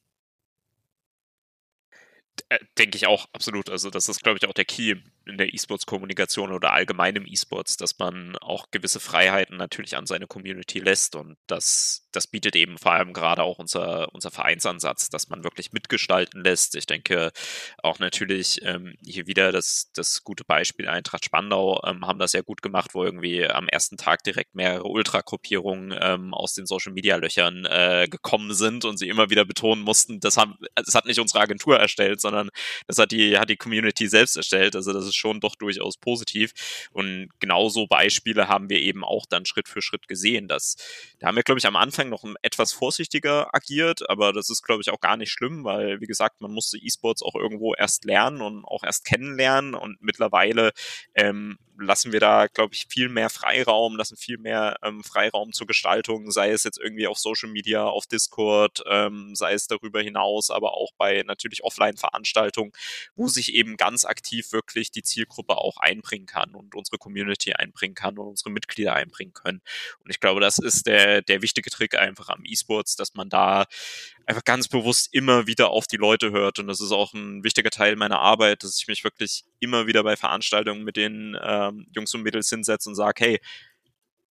Äh, denke ich auch, absolut. Also das ist, glaube ich, auch der Key in der E-Sports-Kommunikation oder allgemein im E-Sports, dass man auch gewisse Freiheiten natürlich an seine Community lässt und das, das bietet eben vor allem gerade auch unser, unser Vereinsansatz, dass man wirklich mitgestalten lässt. Ich denke auch natürlich ähm, hier wieder das, das gute Beispiel Eintracht Spandau ähm, haben das ja gut gemacht, wo irgendwie am ersten Tag direkt mehrere Ultra-Gruppierungen ähm, aus den Social-Media-Löchern äh, gekommen sind und sie immer wieder betonen mussten, das, haben, das hat nicht unsere Agentur erstellt, sondern das hat die, hat die Community selbst erstellt. Also das ist schon doch durchaus positiv. Und genauso Beispiele haben wir eben auch dann Schritt für Schritt gesehen. Dass, da haben wir, glaube ich, am Anfang noch etwas vorsichtiger agiert, aber das ist, glaube ich, auch gar nicht schlimm, weil, wie gesagt, man musste E-Sports auch irgendwo erst lernen und auch erst kennenlernen. Und mittlerweile ähm, lassen wir da, glaube ich, viel mehr Freiraum, lassen viel mehr ähm, Freiraum zur Gestaltung, sei es jetzt irgendwie auf Social Media, auf Discord, ähm, sei es darüber hinaus, aber auch bei natürlich Offline-Veranstaltungen, wo sich eben ganz aktiv wirklich die Zielgruppe auch einbringen kann und unsere Community einbringen kann und unsere Mitglieder einbringen können. Und ich glaube, das ist der, der wichtige Trick einfach am E-Sports, dass man da einfach ganz bewusst immer wieder auf die Leute hört. Und das ist auch ein wichtiger Teil meiner Arbeit, dass ich mich wirklich immer wieder bei Veranstaltungen mit den ähm, Jungs und Mädels hinsetze und sage, hey,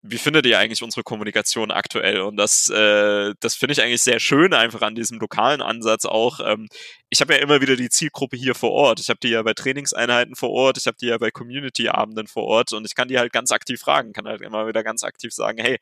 wie findet ihr eigentlich unsere Kommunikation aktuell? Und das, äh, das finde ich eigentlich sehr schön, einfach an diesem lokalen Ansatz auch. Ähm, ich habe ja immer wieder die Zielgruppe hier vor Ort. Ich habe die ja bei Trainingseinheiten vor Ort, ich habe die ja bei Community-Abenden vor Ort und ich kann die halt ganz aktiv fragen, kann halt immer wieder ganz aktiv sagen, hey,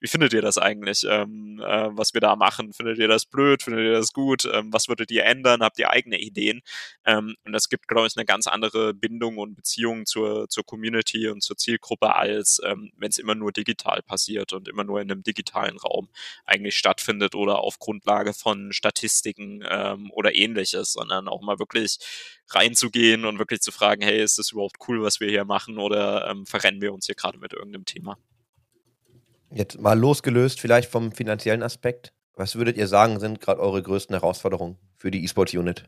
wie findet ihr das eigentlich, ähm, äh, was wir da machen? Findet ihr das blöd? Findet ihr das gut? Ähm, was würdet ihr ändern? Habt ihr eigene Ideen? Ähm, und das gibt, glaube ich, eine ganz andere Bindung und Beziehung zur, zur Community und zur Zielgruppe, als ähm, wenn es immer nur digital passiert und immer nur in einem digitalen Raum eigentlich stattfindet oder auf Grundlage von Statistiken ähm, oder ähnliches, sondern auch mal wirklich reinzugehen und wirklich zu fragen, hey, ist das überhaupt cool, was wir hier machen oder ähm, verrennen wir uns hier gerade mit irgendeinem Thema? Jetzt mal losgelöst vielleicht vom finanziellen Aspekt. Was würdet ihr sagen, sind gerade eure größten Herausforderungen für die E-Sports-Unit?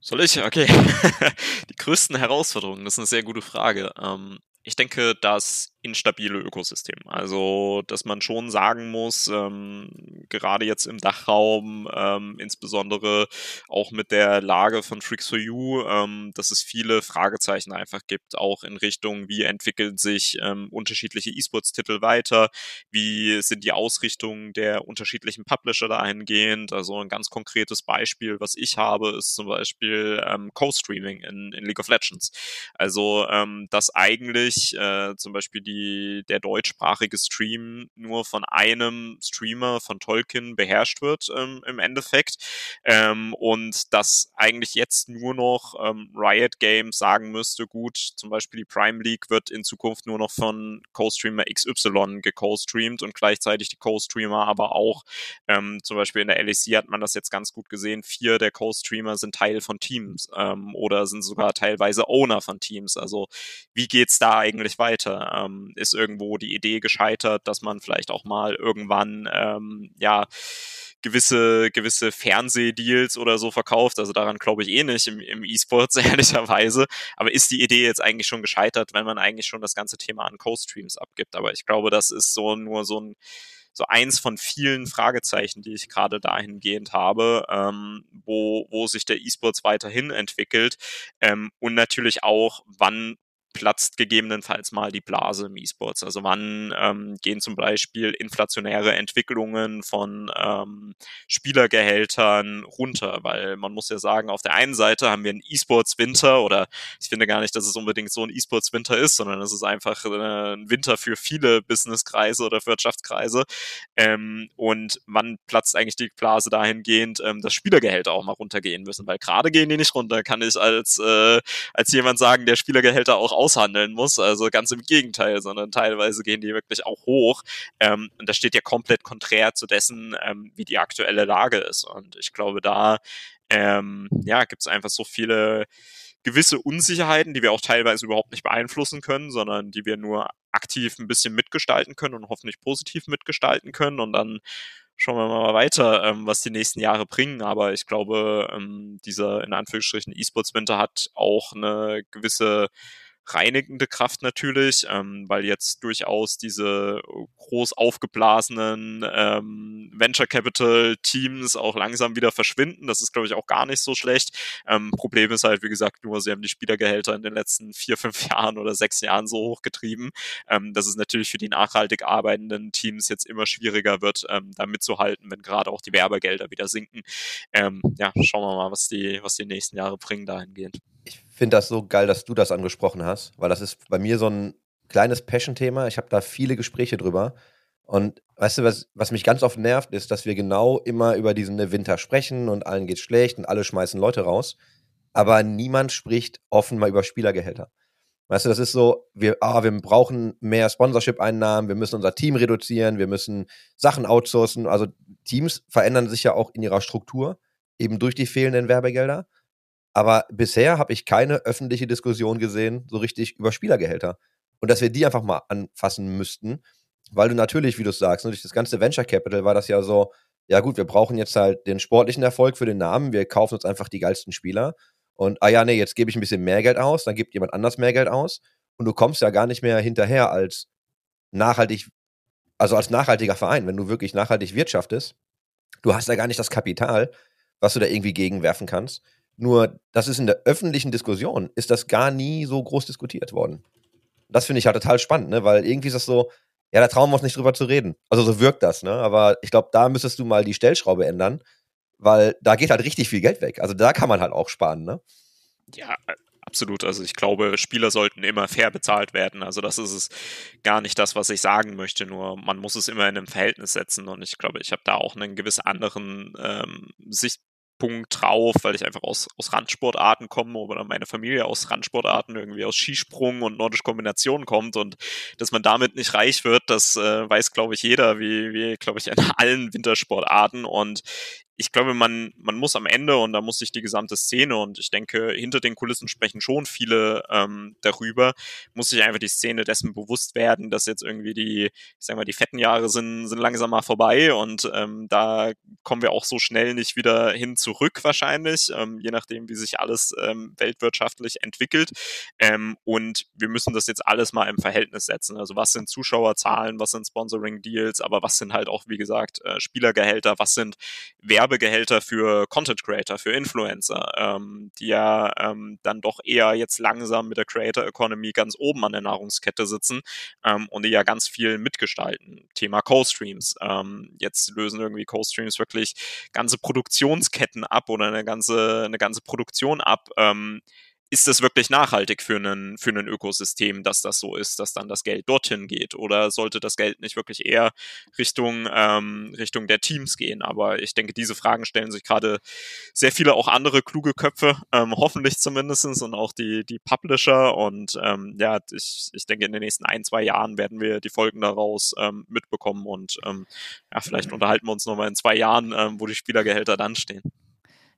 Soll ich? Okay. Die größten Herausforderungen, das ist eine sehr gute Frage. Ähm, ich denke, das instabile Ökosystem. Also, dass man schon sagen muss, ähm, gerade jetzt im Dachraum, ähm, insbesondere auch mit der Lage von Tricks for You, ähm, dass es viele Fragezeichen einfach gibt, auch in Richtung, wie entwickeln sich ähm, unterschiedliche E-Sports-Titel weiter, wie sind die Ausrichtungen der unterschiedlichen Publisher dahingehend. Also ein ganz konkretes Beispiel, was ich habe, ist zum Beispiel ähm, Co-Streaming in, in League of Legends. Also, ähm, dass eigentlich äh, zum Beispiel die der deutschsprachige Stream nur von einem Streamer von Tolkien beherrscht wird ähm, im Endeffekt. Ähm, und dass eigentlich jetzt nur noch ähm, Riot Games sagen müsste, gut, zum Beispiel die Prime League wird in Zukunft nur noch von Co-Streamer XY geco-streamt und gleichzeitig die Co-Streamer aber auch, ähm, zum Beispiel in der LEC hat man das jetzt ganz gut gesehen, vier der Co-Streamer sind Teil von Teams ähm, oder sind sogar teilweise Owner von Teams. Also wie geht's da eigentlich weiter? Ähm, ist irgendwo die Idee gescheitert, dass man vielleicht auch mal irgendwann ähm, ja gewisse, gewisse Fernsehdeals oder so verkauft. Also daran glaube ich eh nicht im, im E-Sports, ehrlicherweise. Aber ist die Idee jetzt eigentlich schon gescheitert, wenn man eigentlich schon das ganze Thema an Co-Streams abgibt? Aber ich glaube, das ist so nur so ein so eins von vielen Fragezeichen, die ich gerade dahingehend habe, ähm, wo, wo sich der E-Sports weiterhin entwickelt ähm, und natürlich auch, wann platzt gegebenenfalls mal die Blase im E-Sports? Also wann ähm, gehen zum Beispiel inflationäre Entwicklungen von ähm, Spielergehältern runter? Weil man muss ja sagen, auf der einen Seite haben wir einen E-Sports-Winter oder ich finde gar nicht, dass es unbedingt so ein E-Sports-Winter ist, sondern es ist einfach äh, ein Winter für viele Businesskreise oder Wirtschaftskreise. Ähm, und wann platzt eigentlich die Blase dahingehend, ähm, dass Spielergehälter auch mal runtergehen müssen? Weil gerade gehen die nicht runter, kann ich als, äh, als jemand sagen, der Spielergehälter auch aushandeln muss. Also ganz im Gegenteil, sondern teilweise gehen die wirklich auch hoch. Ähm, und das steht ja komplett konträr zu dessen, ähm, wie die aktuelle Lage ist. Und ich glaube, da ähm, ja, gibt es einfach so viele gewisse Unsicherheiten, die wir auch teilweise überhaupt nicht beeinflussen können, sondern die wir nur aktiv ein bisschen mitgestalten können und hoffentlich positiv mitgestalten können. Und dann schauen wir mal weiter, ähm, was die nächsten Jahre bringen. Aber ich glaube, ähm, dieser in Anführungsstrichen E-Sports-Winter hat auch eine gewisse reinigende Kraft natürlich, ähm, weil jetzt durchaus diese groß aufgeblasenen ähm, Venture Capital Teams auch langsam wieder verschwinden. Das ist, glaube ich, auch gar nicht so schlecht. Ähm, Problem ist halt, wie gesagt, nur, sie haben die Spielergehälter in den letzten vier, fünf Jahren oder sechs Jahren so hochgetrieben, ähm, dass es natürlich für die nachhaltig arbeitenden Teams jetzt immer schwieriger wird, ähm, da mitzuhalten, wenn gerade auch die Werbegelder wieder sinken. Ähm, ja, schauen wir mal, was die, was die nächsten Jahre bringen dahingehend ich finde das so geil, dass du das angesprochen hast, weil das ist bei mir so ein kleines Passion-Thema. Ich habe da viele Gespräche drüber. Und weißt du, was, was mich ganz oft nervt, ist, dass wir genau immer über diesen Winter sprechen und allen geht's schlecht und alle schmeißen Leute raus. Aber niemand spricht offen mal über Spielergehälter. Weißt du, das ist so, wir, ah, wir brauchen mehr Sponsorship-Einnahmen, wir müssen unser Team reduzieren, wir müssen Sachen outsourcen. Also Teams verändern sich ja auch in ihrer Struktur, eben durch die fehlenden Werbegelder. Aber bisher habe ich keine öffentliche Diskussion gesehen, so richtig über Spielergehälter. Und dass wir die einfach mal anfassen müssten, weil du natürlich, wie du sagst, ne, durch das ganze Venture Capital war das ja so, ja gut, wir brauchen jetzt halt den sportlichen Erfolg für den Namen, wir kaufen uns einfach die geilsten Spieler. Und, ah ja, nee, jetzt gebe ich ein bisschen mehr Geld aus, dann gibt jemand anders mehr Geld aus. Und du kommst ja gar nicht mehr hinterher als nachhaltig, also als nachhaltiger Verein, wenn du wirklich nachhaltig wirtschaftest. Du hast ja gar nicht das Kapital, was du da irgendwie gegenwerfen kannst. Nur, das ist in der öffentlichen Diskussion, ist das gar nie so groß diskutiert worden. Das finde ich halt total spannend, ne? weil irgendwie ist das so, ja, da trauen wir uns nicht drüber zu reden. Also so wirkt das, ne? Aber ich glaube, da müsstest du mal die Stellschraube ändern, weil da geht halt richtig viel Geld weg. Also da kann man halt auch sparen, ne? Ja, absolut. Also ich glaube, Spieler sollten immer fair bezahlt werden. Also das ist es gar nicht das, was ich sagen möchte. Nur man muss es immer in einem Verhältnis setzen. Und ich glaube, ich habe da auch einen gewiss anderen ähm, Sicht, Punkt drauf, weil ich einfach aus, aus Randsportarten komme oder meine Familie aus Randsportarten irgendwie aus Skisprung und nordische Kombination kommt und dass man damit nicht reich wird, das äh, weiß, glaube ich, jeder, wie, wie glaube ich, in allen Wintersportarten und ich glaube, man, man muss am Ende und da muss sich die gesamte Szene und ich denke, hinter den Kulissen sprechen schon viele ähm, darüber, muss sich einfach die Szene dessen bewusst werden, dass jetzt irgendwie die, ich sag mal, die fetten Jahre sind, sind langsam mal vorbei und ähm, da kommen wir auch so schnell nicht wieder hin zurück wahrscheinlich, ähm, je nachdem, wie sich alles ähm, weltwirtschaftlich entwickelt. Ähm, und wir müssen das jetzt alles mal im Verhältnis setzen. Also was sind Zuschauerzahlen, was sind Sponsoring-Deals, aber was sind halt auch, wie gesagt, äh, Spielergehälter, was sind Werbegehälter für Content Creator, für Influencer, ähm, die ja ähm, dann doch eher jetzt langsam mit der Creator Economy ganz oben an der Nahrungskette sitzen ähm, und die ja ganz viel mitgestalten. Thema Co-Streams. Ähm, jetzt lösen irgendwie Co-Streams wirklich ganze Produktionsketten ab oder eine ganze, eine ganze Produktion ab. Ähm, ist das wirklich nachhaltig für ein für ein Ökosystem, dass das so ist, dass dann das Geld dorthin geht? Oder sollte das Geld nicht wirklich eher Richtung, ähm, Richtung der Teams gehen? Aber ich denke, diese Fragen stellen sich gerade sehr viele auch andere kluge Köpfe, ähm, hoffentlich zumindestens und auch die, die Publisher. Und ähm, ja, ich, ich denke, in den nächsten ein, zwei Jahren werden wir die Folgen daraus ähm, mitbekommen und ähm, ja, vielleicht unterhalten wir uns nochmal in zwei Jahren, ähm, wo die Spielergehälter dann stehen.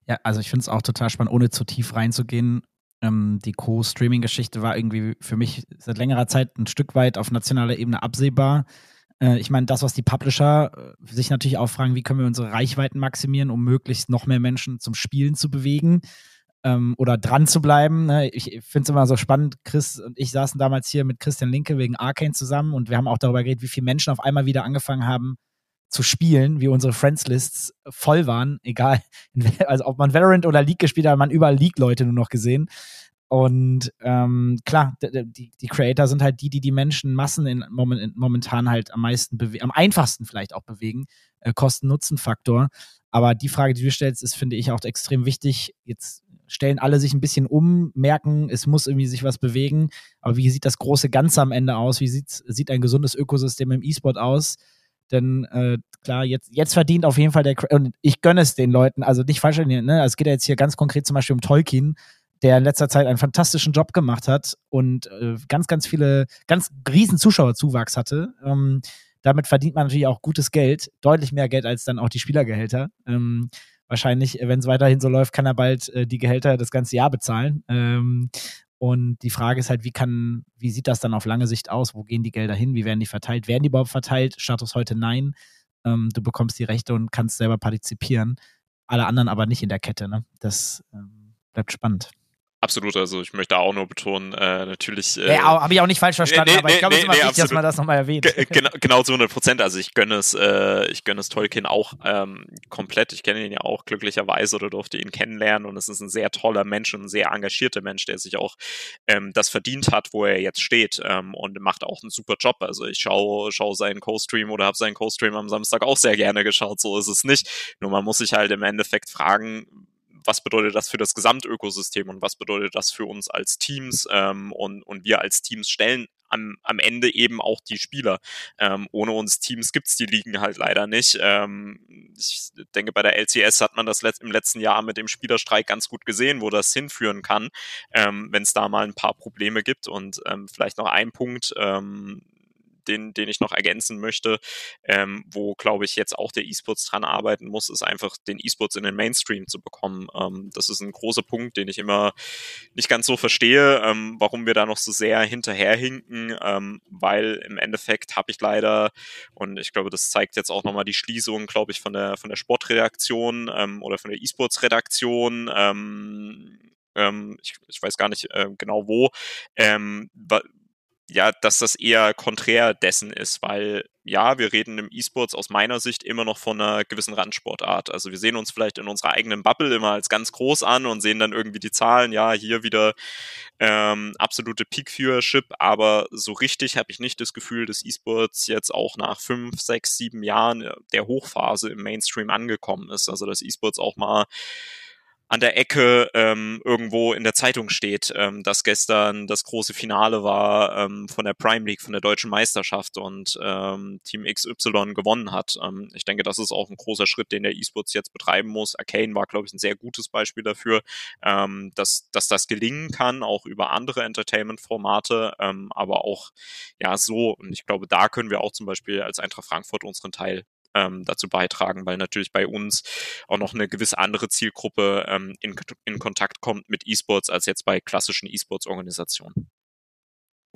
Ja, also ich finde es auch total spannend, ohne zu tief reinzugehen. Ähm, die Co-Streaming-Geschichte war irgendwie für mich seit längerer Zeit ein Stück weit auf nationaler Ebene absehbar. Äh, ich meine, das, was die Publisher äh, sich natürlich auch fragen, wie können wir unsere Reichweiten maximieren, um möglichst noch mehr Menschen zum Spielen zu bewegen ähm, oder dran zu bleiben. Ne? Ich finde es immer so spannend. Chris und ich saßen damals hier mit Christian Linke wegen Arcane zusammen und wir haben auch darüber geredet, wie viele Menschen auf einmal wieder angefangen haben, zu spielen, wie unsere Friends-Lists voll waren, egal, also ob man Valorant oder League gespielt hat, hat man überall League-Leute nur noch gesehen. Und ähm, klar, die, die Creator sind halt die, die die Menschen Massen in, momentan halt am meisten am einfachsten vielleicht auch bewegen, äh, Kosten-Nutzen-Faktor. Aber die Frage, die du stellst, ist, finde ich, auch extrem wichtig. Jetzt stellen alle sich ein bisschen um, merken, es muss irgendwie sich was bewegen. Aber wie sieht das große Ganze am Ende aus? Wie sieht ein gesundes Ökosystem im E-Sport aus? Denn äh, klar, jetzt, jetzt verdient auf jeden Fall der, und ich gönne es den Leuten, also nicht falsch, ne? es geht ja jetzt hier ganz konkret zum Beispiel um Tolkien, der in letzter Zeit einen fantastischen Job gemacht hat und äh, ganz, ganz viele, ganz riesen Zuschauerzuwachs hatte. Ähm, damit verdient man natürlich auch gutes Geld, deutlich mehr Geld als dann auch die Spielergehälter. Ähm, wahrscheinlich, wenn es weiterhin so läuft, kann er bald äh, die Gehälter das ganze Jahr bezahlen. Ähm, und die Frage ist halt, wie kann, wie sieht das dann auf lange Sicht aus? Wo gehen die Gelder hin? Wie werden die verteilt? Werden die überhaupt verteilt? Status heute nein. Ähm, du bekommst die Rechte und kannst selber partizipieren. Alle anderen aber nicht in der Kette. Ne? Das ähm, bleibt spannend. Absolut, also ich möchte auch nur betonen, äh, natürlich. Äh, ja, habe ich auch nicht falsch verstanden, nee, nee, aber ich glaube, nee, es ist immer wichtig, dass man das nochmal erwähnt. G genau, genau zu 100 Prozent. Also ich gönne es, äh, ich gönne es Tolkien auch ähm, komplett. Ich kenne ihn ja auch glücklicherweise oder durfte ihn kennenlernen und es ist ein sehr toller Mensch und ein sehr engagierter Mensch, der sich auch ähm, das verdient hat, wo er jetzt steht ähm, und macht auch einen super Job. Also ich schaue schau seinen Co-Stream oder habe seinen Co-Stream am Samstag auch sehr gerne geschaut. So ist es nicht. Nur man muss sich halt im Endeffekt fragen, was bedeutet das für das Gesamtökosystem und was bedeutet das für uns als Teams ähm, und, und wir als Teams stellen am, am Ende eben auch die Spieler. Ähm, ohne uns Teams gibt's die Ligen halt leider nicht. Ähm, ich denke, bei der LCS hat man das let im letzten Jahr mit dem Spielerstreik ganz gut gesehen, wo das hinführen kann, ähm, wenn es da mal ein paar Probleme gibt. Und ähm, vielleicht noch ein Punkt, ähm, den, den ich noch ergänzen möchte, ähm, wo, glaube ich, jetzt auch der E-Sports dran arbeiten muss, ist einfach den E-Sports in den Mainstream zu bekommen. Ähm, das ist ein großer Punkt, den ich immer nicht ganz so verstehe, ähm, warum wir da noch so sehr hinterherhinken, ähm, weil im Endeffekt habe ich leider, und ich glaube, das zeigt jetzt auch nochmal die Schließung, glaube ich, von der, von der Sportredaktion ähm, oder von der E-Sports-Redaktion, ähm, ähm, ich, ich weiß gar nicht äh, genau wo, ähm, ja, dass das eher konträr dessen ist, weil ja, wir reden im E-Sports aus meiner Sicht immer noch von einer gewissen Randsportart. Also wir sehen uns vielleicht in unserer eigenen Bubble immer als ganz groß an und sehen dann irgendwie die Zahlen, ja, hier wieder ähm, absolute Peak-Viewership, aber so richtig habe ich nicht das Gefühl, dass E-Sports jetzt auch nach fünf, sechs, sieben Jahren der Hochphase im Mainstream angekommen ist. Also dass E-Sports auch mal an der Ecke ähm, irgendwo in der Zeitung steht, ähm, dass gestern das große Finale war ähm, von der Prime League, von der deutschen Meisterschaft und ähm, Team XY gewonnen hat. Ähm, ich denke, das ist auch ein großer Schritt, den der E-Sports jetzt betreiben muss. Arcane war, glaube ich, ein sehr gutes Beispiel dafür, ähm, dass, dass das gelingen kann, auch über andere Entertainment-Formate, ähm, aber auch ja so. Und ich glaube, da können wir auch zum Beispiel als Eintracht Frankfurt unseren Teil ähm, dazu beitragen, weil natürlich bei uns auch noch eine gewisse andere Zielgruppe ähm, in, in Kontakt kommt mit E-Sports als jetzt bei klassischen E-Sports-Organisationen.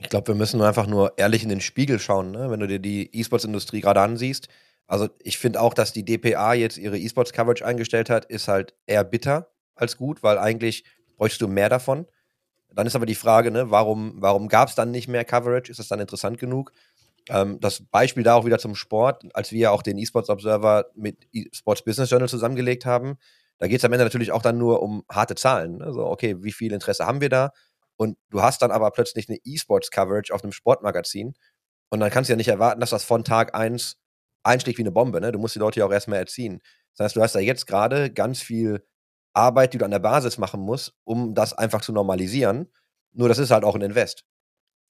Ich glaube, wir müssen einfach nur ehrlich in den Spiegel schauen, ne? wenn du dir die E-Sports-Industrie gerade ansiehst. Also ich finde auch, dass die DPA jetzt ihre E-Sports-Coverage eingestellt hat, ist halt eher bitter als gut, weil eigentlich bräuchst du mehr davon. Dann ist aber die Frage, ne, warum, warum gab es dann nicht mehr Coverage? Ist das dann interessant genug? Ähm, das Beispiel da auch wieder zum Sport, als wir auch den eSports Observer mit eSports Business Journal zusammengelegt haben, da geht es am Ende natürlich auch dann nur um harte Zahlen. Also, okay, wie viel Interesse haben wir da? Und du hast dann aber plötzlich eine eSports-Coverage auf einem Sportmagazin. Und dann kannst du ja nicht erwarten, dass das von Tag 1 einschlägt wie eine Bombe. Ne? Du musst die Leute ja auch erstmal erziehen. Das heißt, du hast da jetzt gerade ganz viel Arbeit, die du an der Basis machen musst, um das einfach zu normalisieren. Nur das ist halt auch ein Invest.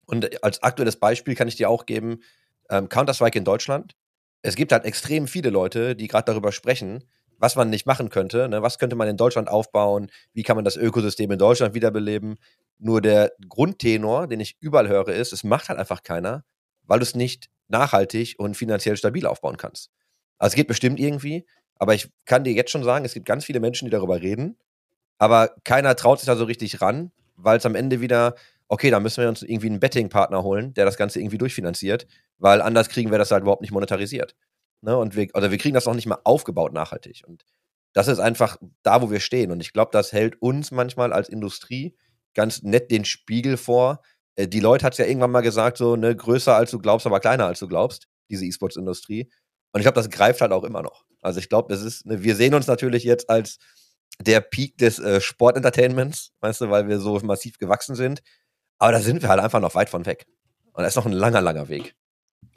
Und als aktuelles Beispiel kann ich dir auch geben, ähm, Counter-Strike in Deutschland. Es gibt halt extrem viele Leute, die gerade darüber sprechen, was man nicht machen könnte. Ne? Was könnte man in Deutschland aufbauen? Wie kann man das Ökosystem in Deutschland wiederbeleben? Nur der Grundtenor, den ich überall höre, ist, es macht halt einfach keiner, weil du es nicht nachhaltig und finanziell stabil aufbauen kannst. Also es geht bestimmt irgendwie, aber ich kann dir jetzt schon sagen, es gibt ganz viele Menschen, die darüber reden, aber keiner traut sich da so richtig ran, weil es am Ende wieder, okay, da müssen wir uns irgendwie einen Betting-Partner holen, der das Ganze irgendwie durchfinanziert, weil anders kriegen wir das halt überhaupt nicht monetarisiert. Ne? Und wir, oder wir kriegen das auch nicht mal aufgebaut nachhaltig. Und das ist einfach da, wo wir stehen. Und ich glaube, das hält uns manchmal als Industrie ganz nett den Spiegel vor. Äh, die Leute hat es ja irgendwann mal gesagt, so, ne, größer als du glaubst, aber kleiner als du glaubst, diese E-Sports-Industrie. Und ich glaube, das greift halt auch immer noch. Also ich glaube, das ist, ne, wir sehen uns natürlich jetzt als der Peak des äh, Sportentertainments, weißt du, weil wir so massiv gewachsen sind. Aber da sind wir halt einfach noch weit von weg. Und da ist noch ein langer, langer Weg.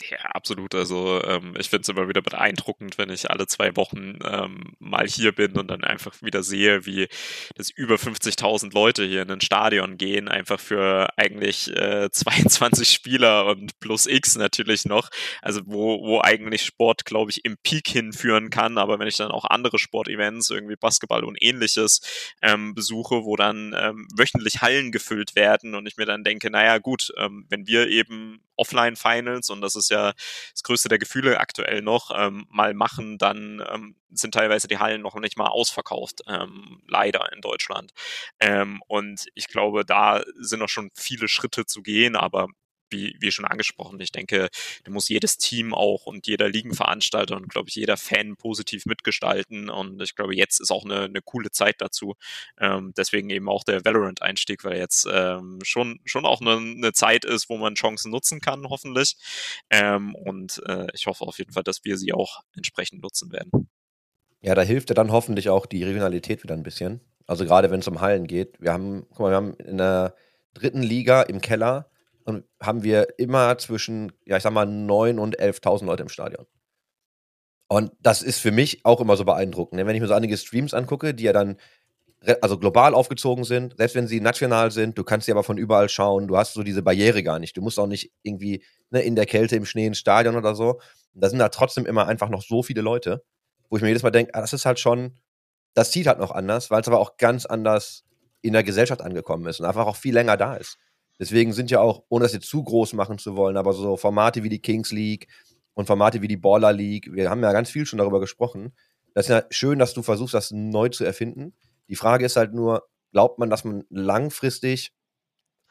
Ja, absolut. Also ähm, ich finde es immer wieder beeindruckend, wenn ich alle zwei Wochen ähm, mal hier bin und dann einfach wieder sehe, wie das über 50.000 Leute hier in ein Stadion gehen, einfach für eigentlich äh, 22 Spieler und plus X natürlich noch. Also wo, wo eigentlich Sport, glaube ich, im Peak hinführen kann. Aber wenn ich dann auch andere Sportevents, irgendwie Basketball und ähnliches ähm, besuche, wo dann ähm, wöchentlich Hallen gefüllt werden und ich mir dann denke, naja gut, ähm, wenn wir eben Offline-Finals und das ist ja das größte der Gefühle aktuell noch, ähm, mal machen, dann ähm, sind teilweise die Hallen noch nicht mal ausverkauft, ähm, leider in Deutschland. Ähm, und ich glaube, da sind noch schon viele Schritte zu gehen, aber wie, wie schon angesprochen, ich denke, da muss jedes Team auch und jeder Ligenveranstalter und, glaube ich, jeder Fan positiv mitgestalten. Und ich glaube, jetzt ist auch eine, eine coole Zeit dazu. Ähm, deswegen eben auch der Valorant-Einstieg, weil jetzt ähm, schon, schon auch eine, eine, Zeit ist, wo man Chancen nutzen kann, hoffentlich. Ähm, und äh, ich hoffe auf jeden Fall, dass wir sie auch entsprechend nutzen werden. Ja, da hilft ja dann hoffentlich auch die Regionalität wieder ein bisschen. Also gerade wenn es um Hallen geht. Wir haben, guck mal, wir haben in der dritten Liga im Keller und haben wir immer zwischen, ja, ich sag mal, 9.000 und 11.000 Leute im Stadion. Und das ist für mich auch immer so beeindruckend. Ne? Wenn ich mir so einige Streams angucke, die ja dann also global aufgezogen sind, selbst wenn sie national sind, du kannst sie aber von überall schauen, du hast so diese Barriere gar nicht. Du musst auch nicht irgendwie ne, in der Kälte, im Schnee, ins Stadion oder so. da sind da trotzdem immer einfach noch so viele Leute, wo ich mir jedes Mal denke, ah, das ist halt schon, das zieht halt noch anders, weil es aber auch ganz anders in der Gesellschaft angekommen ist und einfach auch viel länger da ist. Deswegen sind ja auch, ohne das jetzt zu groß machen zu wollen, aber so Formate wie die Kings League und Formate wie die Baller League, wir haben ja ganz viel schon darüber gesprochen. Das ist ja schön, dass du versuchst, das neu zu erfinden. Die Frage ist halt nur, glaubt man, dass man langfristig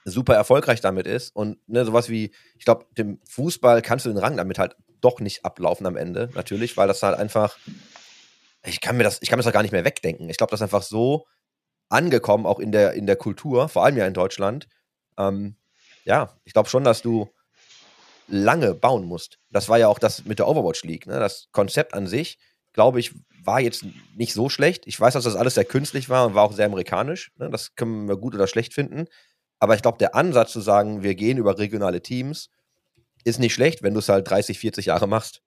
super erfolgreich damit ist? Und ne, sowas wie, ich glaube, dem Fußball kannst du den Rang damit halt doch nicht ablaufen am Ende, natürlich, weil das halt einfach, ich kann mir das, ich kann das halt gar nicht mehr wegdenken. Ich glaube, das ist einfach so angekommen, auch in der, in der Kultur, vor allem ja in Deutschland, ähm, ja, ich glaube schon, dass du lange bauen musst. Das war ja auch das mit der Overwatch League. Ne? Das Konzept an sich, glaube ich, war jetzt nicht so schlecht. Ich weiß, dass das alles sehr künstlich war und war auch sehr amerikanisch. Ne? Das können wir gut oder schlecht finden. Aber ich glaube, der Ansatz zu sagen, wir gehen über regionale Teams, ist nicht schlecht, wenn du es halt 30, 40 Jahre machst.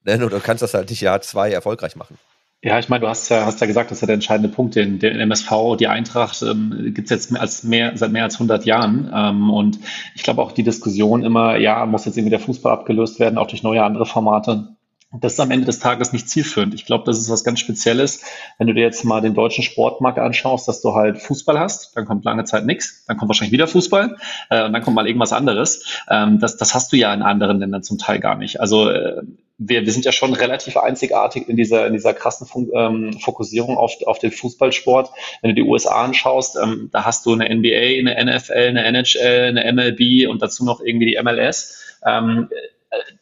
Denn du kannst das halt nicht Jahr zwei erfolgreich machen. Ja, ich meine, du hast ja, hast ja gesagt, das ist ja der entscheidende Punkt. Den, den MSV, die Eintracht ähm, gibt es jetzt als mehr, seit mehr als 100 Jahren. Ähm, und ich glaube auch die Diskussion immer, ja, muss jetzt irgendwie der Fußball abgelöst werden, auch durch neue andere Formate. Das ist am Ende des Tages nicht zielführend. Ich glaube, das ist was ganz Spezielles. Wenn du dir jetzt mal den deutschen Sportmarkt anschaust, dass du halt Fußball hast, dann kommt lange Zeit nichts, dann kommt wahrscheinlich wieder Fußball äh, und dann kommt mal irgendwas anderes. Ähm, das, das hast du ja in anderen Ländern zum Teil gar nicht. Also äh, wir, wir sind ja schon relativ einzigartig in dieser, in dieser krassen Fun ähm, Fokussierung auf, auf den Fußballsport. Wenn du die USA anschaust, ähm, da hast du eine NBA, eine NFL, eine NHL, eine MLB und dazu noch irgendwie die MLS. Ähm,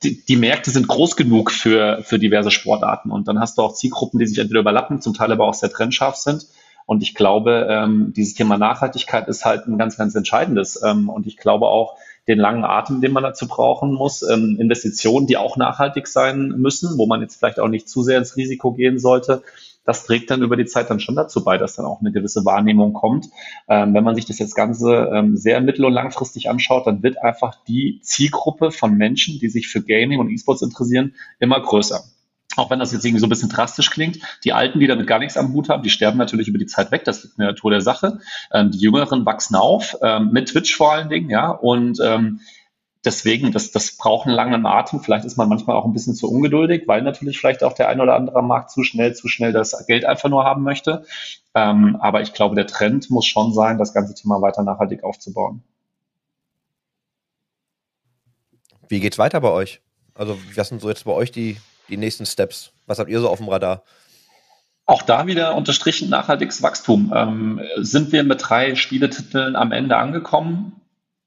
die, die Märkte sind groß genug für, für diverse Sportarten und dann hast du auch Zielgruppen, die sich entweder überlappen, zum Teil aber auch sehr trennscharf sind. Und ich glaube, ähm, dieses Thema Nachhaltigkeit ist halt ein ganz, ganz entscheidendes. Ähm, und ich glaube auch, den langen Atem, den man dazu brauchen muss, ähm, Investitionen, die auch nachhaltig sein müssen, wo man jetzt vielleicht auch nicht zu sehr ins Risiko gehen sollte. Das trägt dann über die Zeit dann schon dazu bei, dass dann auch eine gewisse Wahrnehmung kommt. Ähm, wenn man sich das jetzt Ganze ähm, sehr mittel- und langfristig anschaut, dann wird einfach die Zielgruppe von Menschen, die sich für Gaming und E-Sports interessieren, immer größer auch wenn das jetzt irgendwie so ein bisschen drastisch klingt, die Alten, die damit gar nichts am Hut haben, die sterben natürlich über die Zeit weg. Das liegt in der Natur der Sache. Ähm, die Jüngeren wachsen auf, ähm, mit Twitch vor allen Dingen, ja. Und ähm, deswegen, das, das braucht einen langen Atem. Vielleicht ist man manchmal auch ein bisschen zu ungeduldig, weil natürlich vielleicht auch der ein oder andere Markt zu schnell, zu schnell das Geld einfach nur haben möchte. Ähm, aber ich glaube, der Trend muss schon sein, das ganze Thema weiter nachhaltig aufzubauen. Wie geht's weiter bei euch? Also, was sind so jetzt bei euch die die nächsten Steps? Was habt ihr so auf dem Radar? Auch da wieder unterstrichen nachhaltiges Wachstum. Ähm, sind wir mit drei Spieletiteln am Ende angekommen?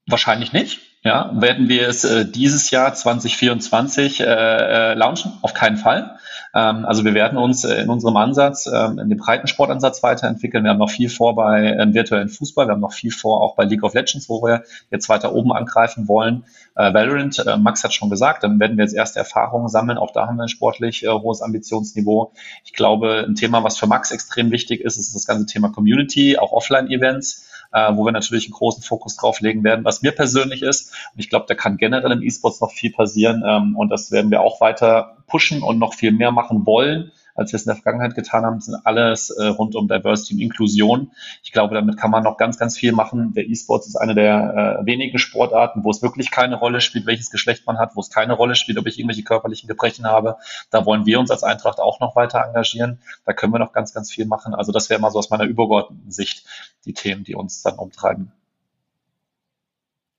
Wahrscheinlich nicht. Ja, werden wir es äh, dieses Jahr 2024 äh, äh, launchen? Auf keinen Fall. Ähm, also wir werden uns äh, in unserem Ansatz, ähm, in dem Breitensportansatz weiterentwickeln. Wir haben noch viel vor bei ähm, virtuellen Fußball. Wir haben noch viel vor auch bei League of Legends, wo wir jetzt weiter oben angreifen wollen. Äh, Valorant, äh, Max hat schon gesagt, dann werden wir jetzt erste Erfahrungen sammeln. Auch da haben wir ein sportlich äh, hohes Ambitionsniveau. Ich glaube, ein Thema, was für Max extrem wichtig ist, ist das ganze Thema Community, auch Offline-Events äh, wo wir natürlich einen großen Fokus drauf legen werden, was mir persönlich ist. Und ich glaube, da kann generell im E-Sports noch viel passieren ähm, und das werden wir auch weiter pushen und noch viel mehr machen wollen als wir es in der Vergangenheit getan haben, sind alles äh, rund um Diversity und Inklusion. Ich glaube, damit kann man noch ganz, ganz viel machen. Der E-Sports ist eine der äh, wenigen Sportarten, wo es wirklich keine Rolle spielt, welches Geschlecht man hat, wo es keine Rolle spielt, ob ich irgendwelche körperlichen Gebrechen habe. Da wollen wir uns als Eintracht auch noch weiter engagieren. Da können wir noch ganz, ganz viel machen. Also das wäre mal so aus meiner übergeordneten Sicht die Themen, die uns dann umtreiben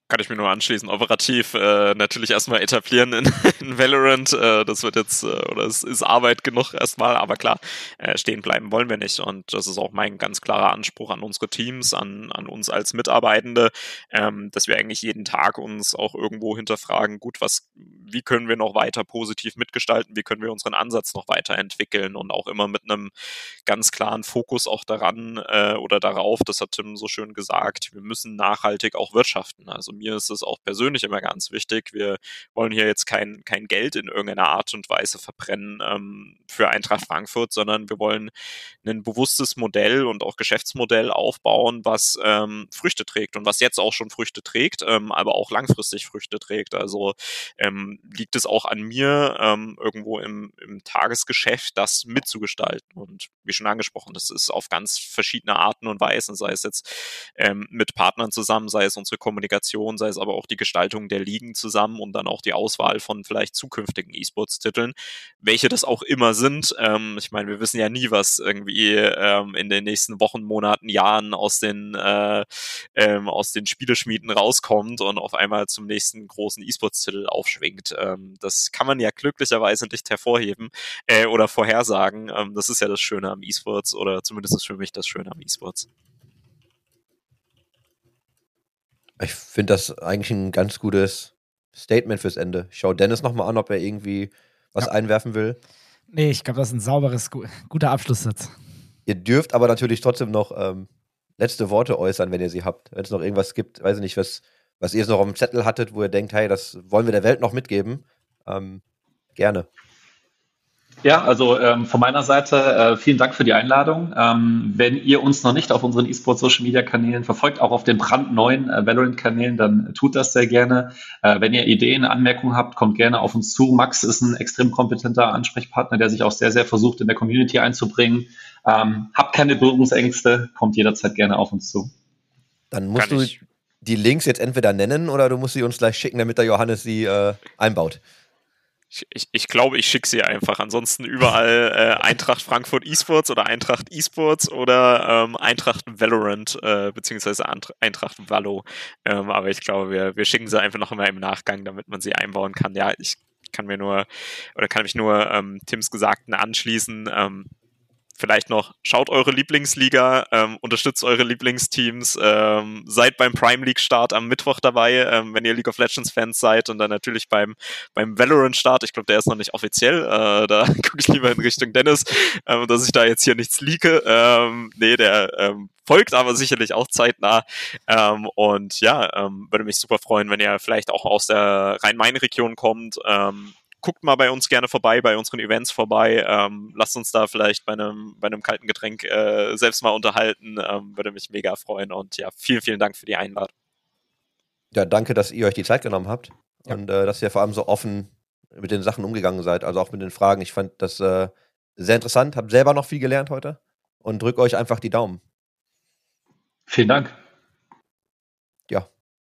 kann ich mir nur anschließen. Operativ äh, natürlich erstmal etablieren in, in Valorant. Äh, das wird jetzt, äh, oder es ist Arbeit genug erstmal, aber klar, äh, stehen bleiben wollen wir nicht. Und das ist auch mein ganz klarer Anspruch an unsere Teams, an, an uns als Mitarbeitende, ähm, dass wir eigentlich jeden Tag uns auch irgendwo hinterfragen, gut, was, wie können wir noch weiter positiv mitgestalten, wie können wir unseren Ansatz noch weiterentwickeln und auch immer mit einem ganz klaren Fokus auch daran äh, oder darauf, das hat Tim so schön gesagt, wir müssen nachhaltig auch wirtschaften. Also mir ist es auch persönlich immer ganz wichtig. Wir wollen hier jetzt kein, kein Geld in irgendeiner Art und Weise verbrennen ähm, für Eintracht Frankfurt, sondern wir wollen ein bewusstes Modell und auch Geschäftsmodell aufbauen, was ähm, Früchte trägt und was jetzt auch schon Früchte trägt, ähm, aber auch langfristig Früchte trägt. Also ähm, liegt es auch an mir, ähm, irgendwo im, im Tagesgeschäft das mitzugestalten. Und wie schon angesprochen, das ist auf ganz verschiedene Arten und Weisen, sei es jetzt ähm, mit Partnern zusammen, sei es unsere Kommunikation, Organisation, sei es aber auch die Gestaltung der Ligen zusammen und dann auch die Auswahl von vielleicht zukünftigen E-Sports-Titeln, welche das auch immer sind. Ähm, ich meine, wir wissen ja nie, was irgendwie ähm, in den nächsten Wochen, Monaten, Jahren aus den, äh, ähm, aus den Spieleschmieden rauskommt und auf einmal zum nächsten großen E-Sports-Titel aufschwingt. Ähm, das kann man ja glücklicherweise nicht hervorheben äh, oder vorhersagen. Ähm, das ist ja das Schöne am E-Sports oder zumindest ist für mich das Schöne am E-Sports. Ich finde das eigentlich ein ganz gutes Statement fürs Ende. Ich schaue Dennis nochmal an, ob er irgendwie was ja. einwerfen will. Nee, ich glaube, das ist ein sauberes, guter Abschlusssatz. Ihr dürft aber natürlich trotzdem noch ähm, letzte Worte äußern, wenn ihr sie habt. Wenn es noch irgendwas gibt, weiß ich nicht, was, was ihr noch auf dem Zettel hattet, wo ihr denkt, hey, das wollen wir der Welt noch mitgeben. Ähm, gerne. Ja, also ähm, von meiner Seite äh, vielen Dank für die Einladung. Ähm, wenn ihr uns noch nicht auf unseren eSport Social Media Kanälen verfolgt, auch auf den brandneuen äh, Valorant Kanälen, dann tut das sehr gerne. Äh, wenn ihr Ideen, Anmerkungen habt, kommt gerne auf uns zu. Max ist ein extrem kompetenter Ansprechpartner, der sich auch sehr, sehr versucht, in der Community einzubringen. Ähm, habt keine Berührungsängste, kommt jederzeit gerne auf uns zu. Dann musst Kann du ich. die Links jetzt entweder nennen oder du musst sie uns gleich schicken, damit der Johannes sie äh, einbaut. Ich, ich, ich, glaube, ich schicke sie einfach. Ansonsten überall äh, Eintracht Frankfurt Esports oder Eintracht Esports oder ähm, Eintracht Valorant äh, beziehungsweise Eintracht Vallo. Ähm, aber ich glaube, wir, wir schicken sie einfach noch mal im Nachgang, damit man sie einbauen kann. Ja, ich kann mir nur oder kann mich nur ähm, Tims Gesagten anschließen. Ähm, vielleicht noch, schaut eure Lieblingsliga, ähm, unterstützt eure Lieblingsteams, ähm, seid beim Prime League Start am Mittwoch dabei, ähm, wenn ihr League of Legends Fans seid und dann natürlich beim, beim Valorant Start, ich glaube, der ist noch nicht offiziell, äh, da gucke ich lieber in Richtung Dennis, ähm, dass ich da jetzt hier nichts leake. Ähm, nee, der ähm, folgt aber sicherlich auch zeitnah. Ähm, und ja, ähm, würde mich super freuen, wenn ihr vielleicht auch aus der Rhein-Main-Region kommt. Ähm, guckt mal bei uns gerne vorbei, bei unseren Events vorbei. Ähm, lasst uns da vielleicht bei einem, bei einem kalten Getränk äh, selbst mal unterhalten. Ähm, würde mich mega freuen. Und ja, vielen, vielen Dank für die Einladung. Ja, danke, dass ihr euch die Zeit genommen habt Ja. und äh, dass ihr vor allem so offen mit den Sachen umgegangen seid, also auch mit den Fragen. Ich fand das äh, sehr interessant, hab selber noch viel gelernt heute und drück euch einfach die Daumen. Vielen Dank.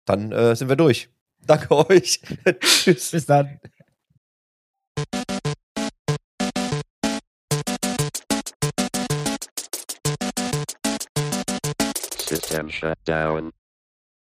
Dann äh, sind wir durch. Danke euch. Tschüss. Bis dann. System shut down.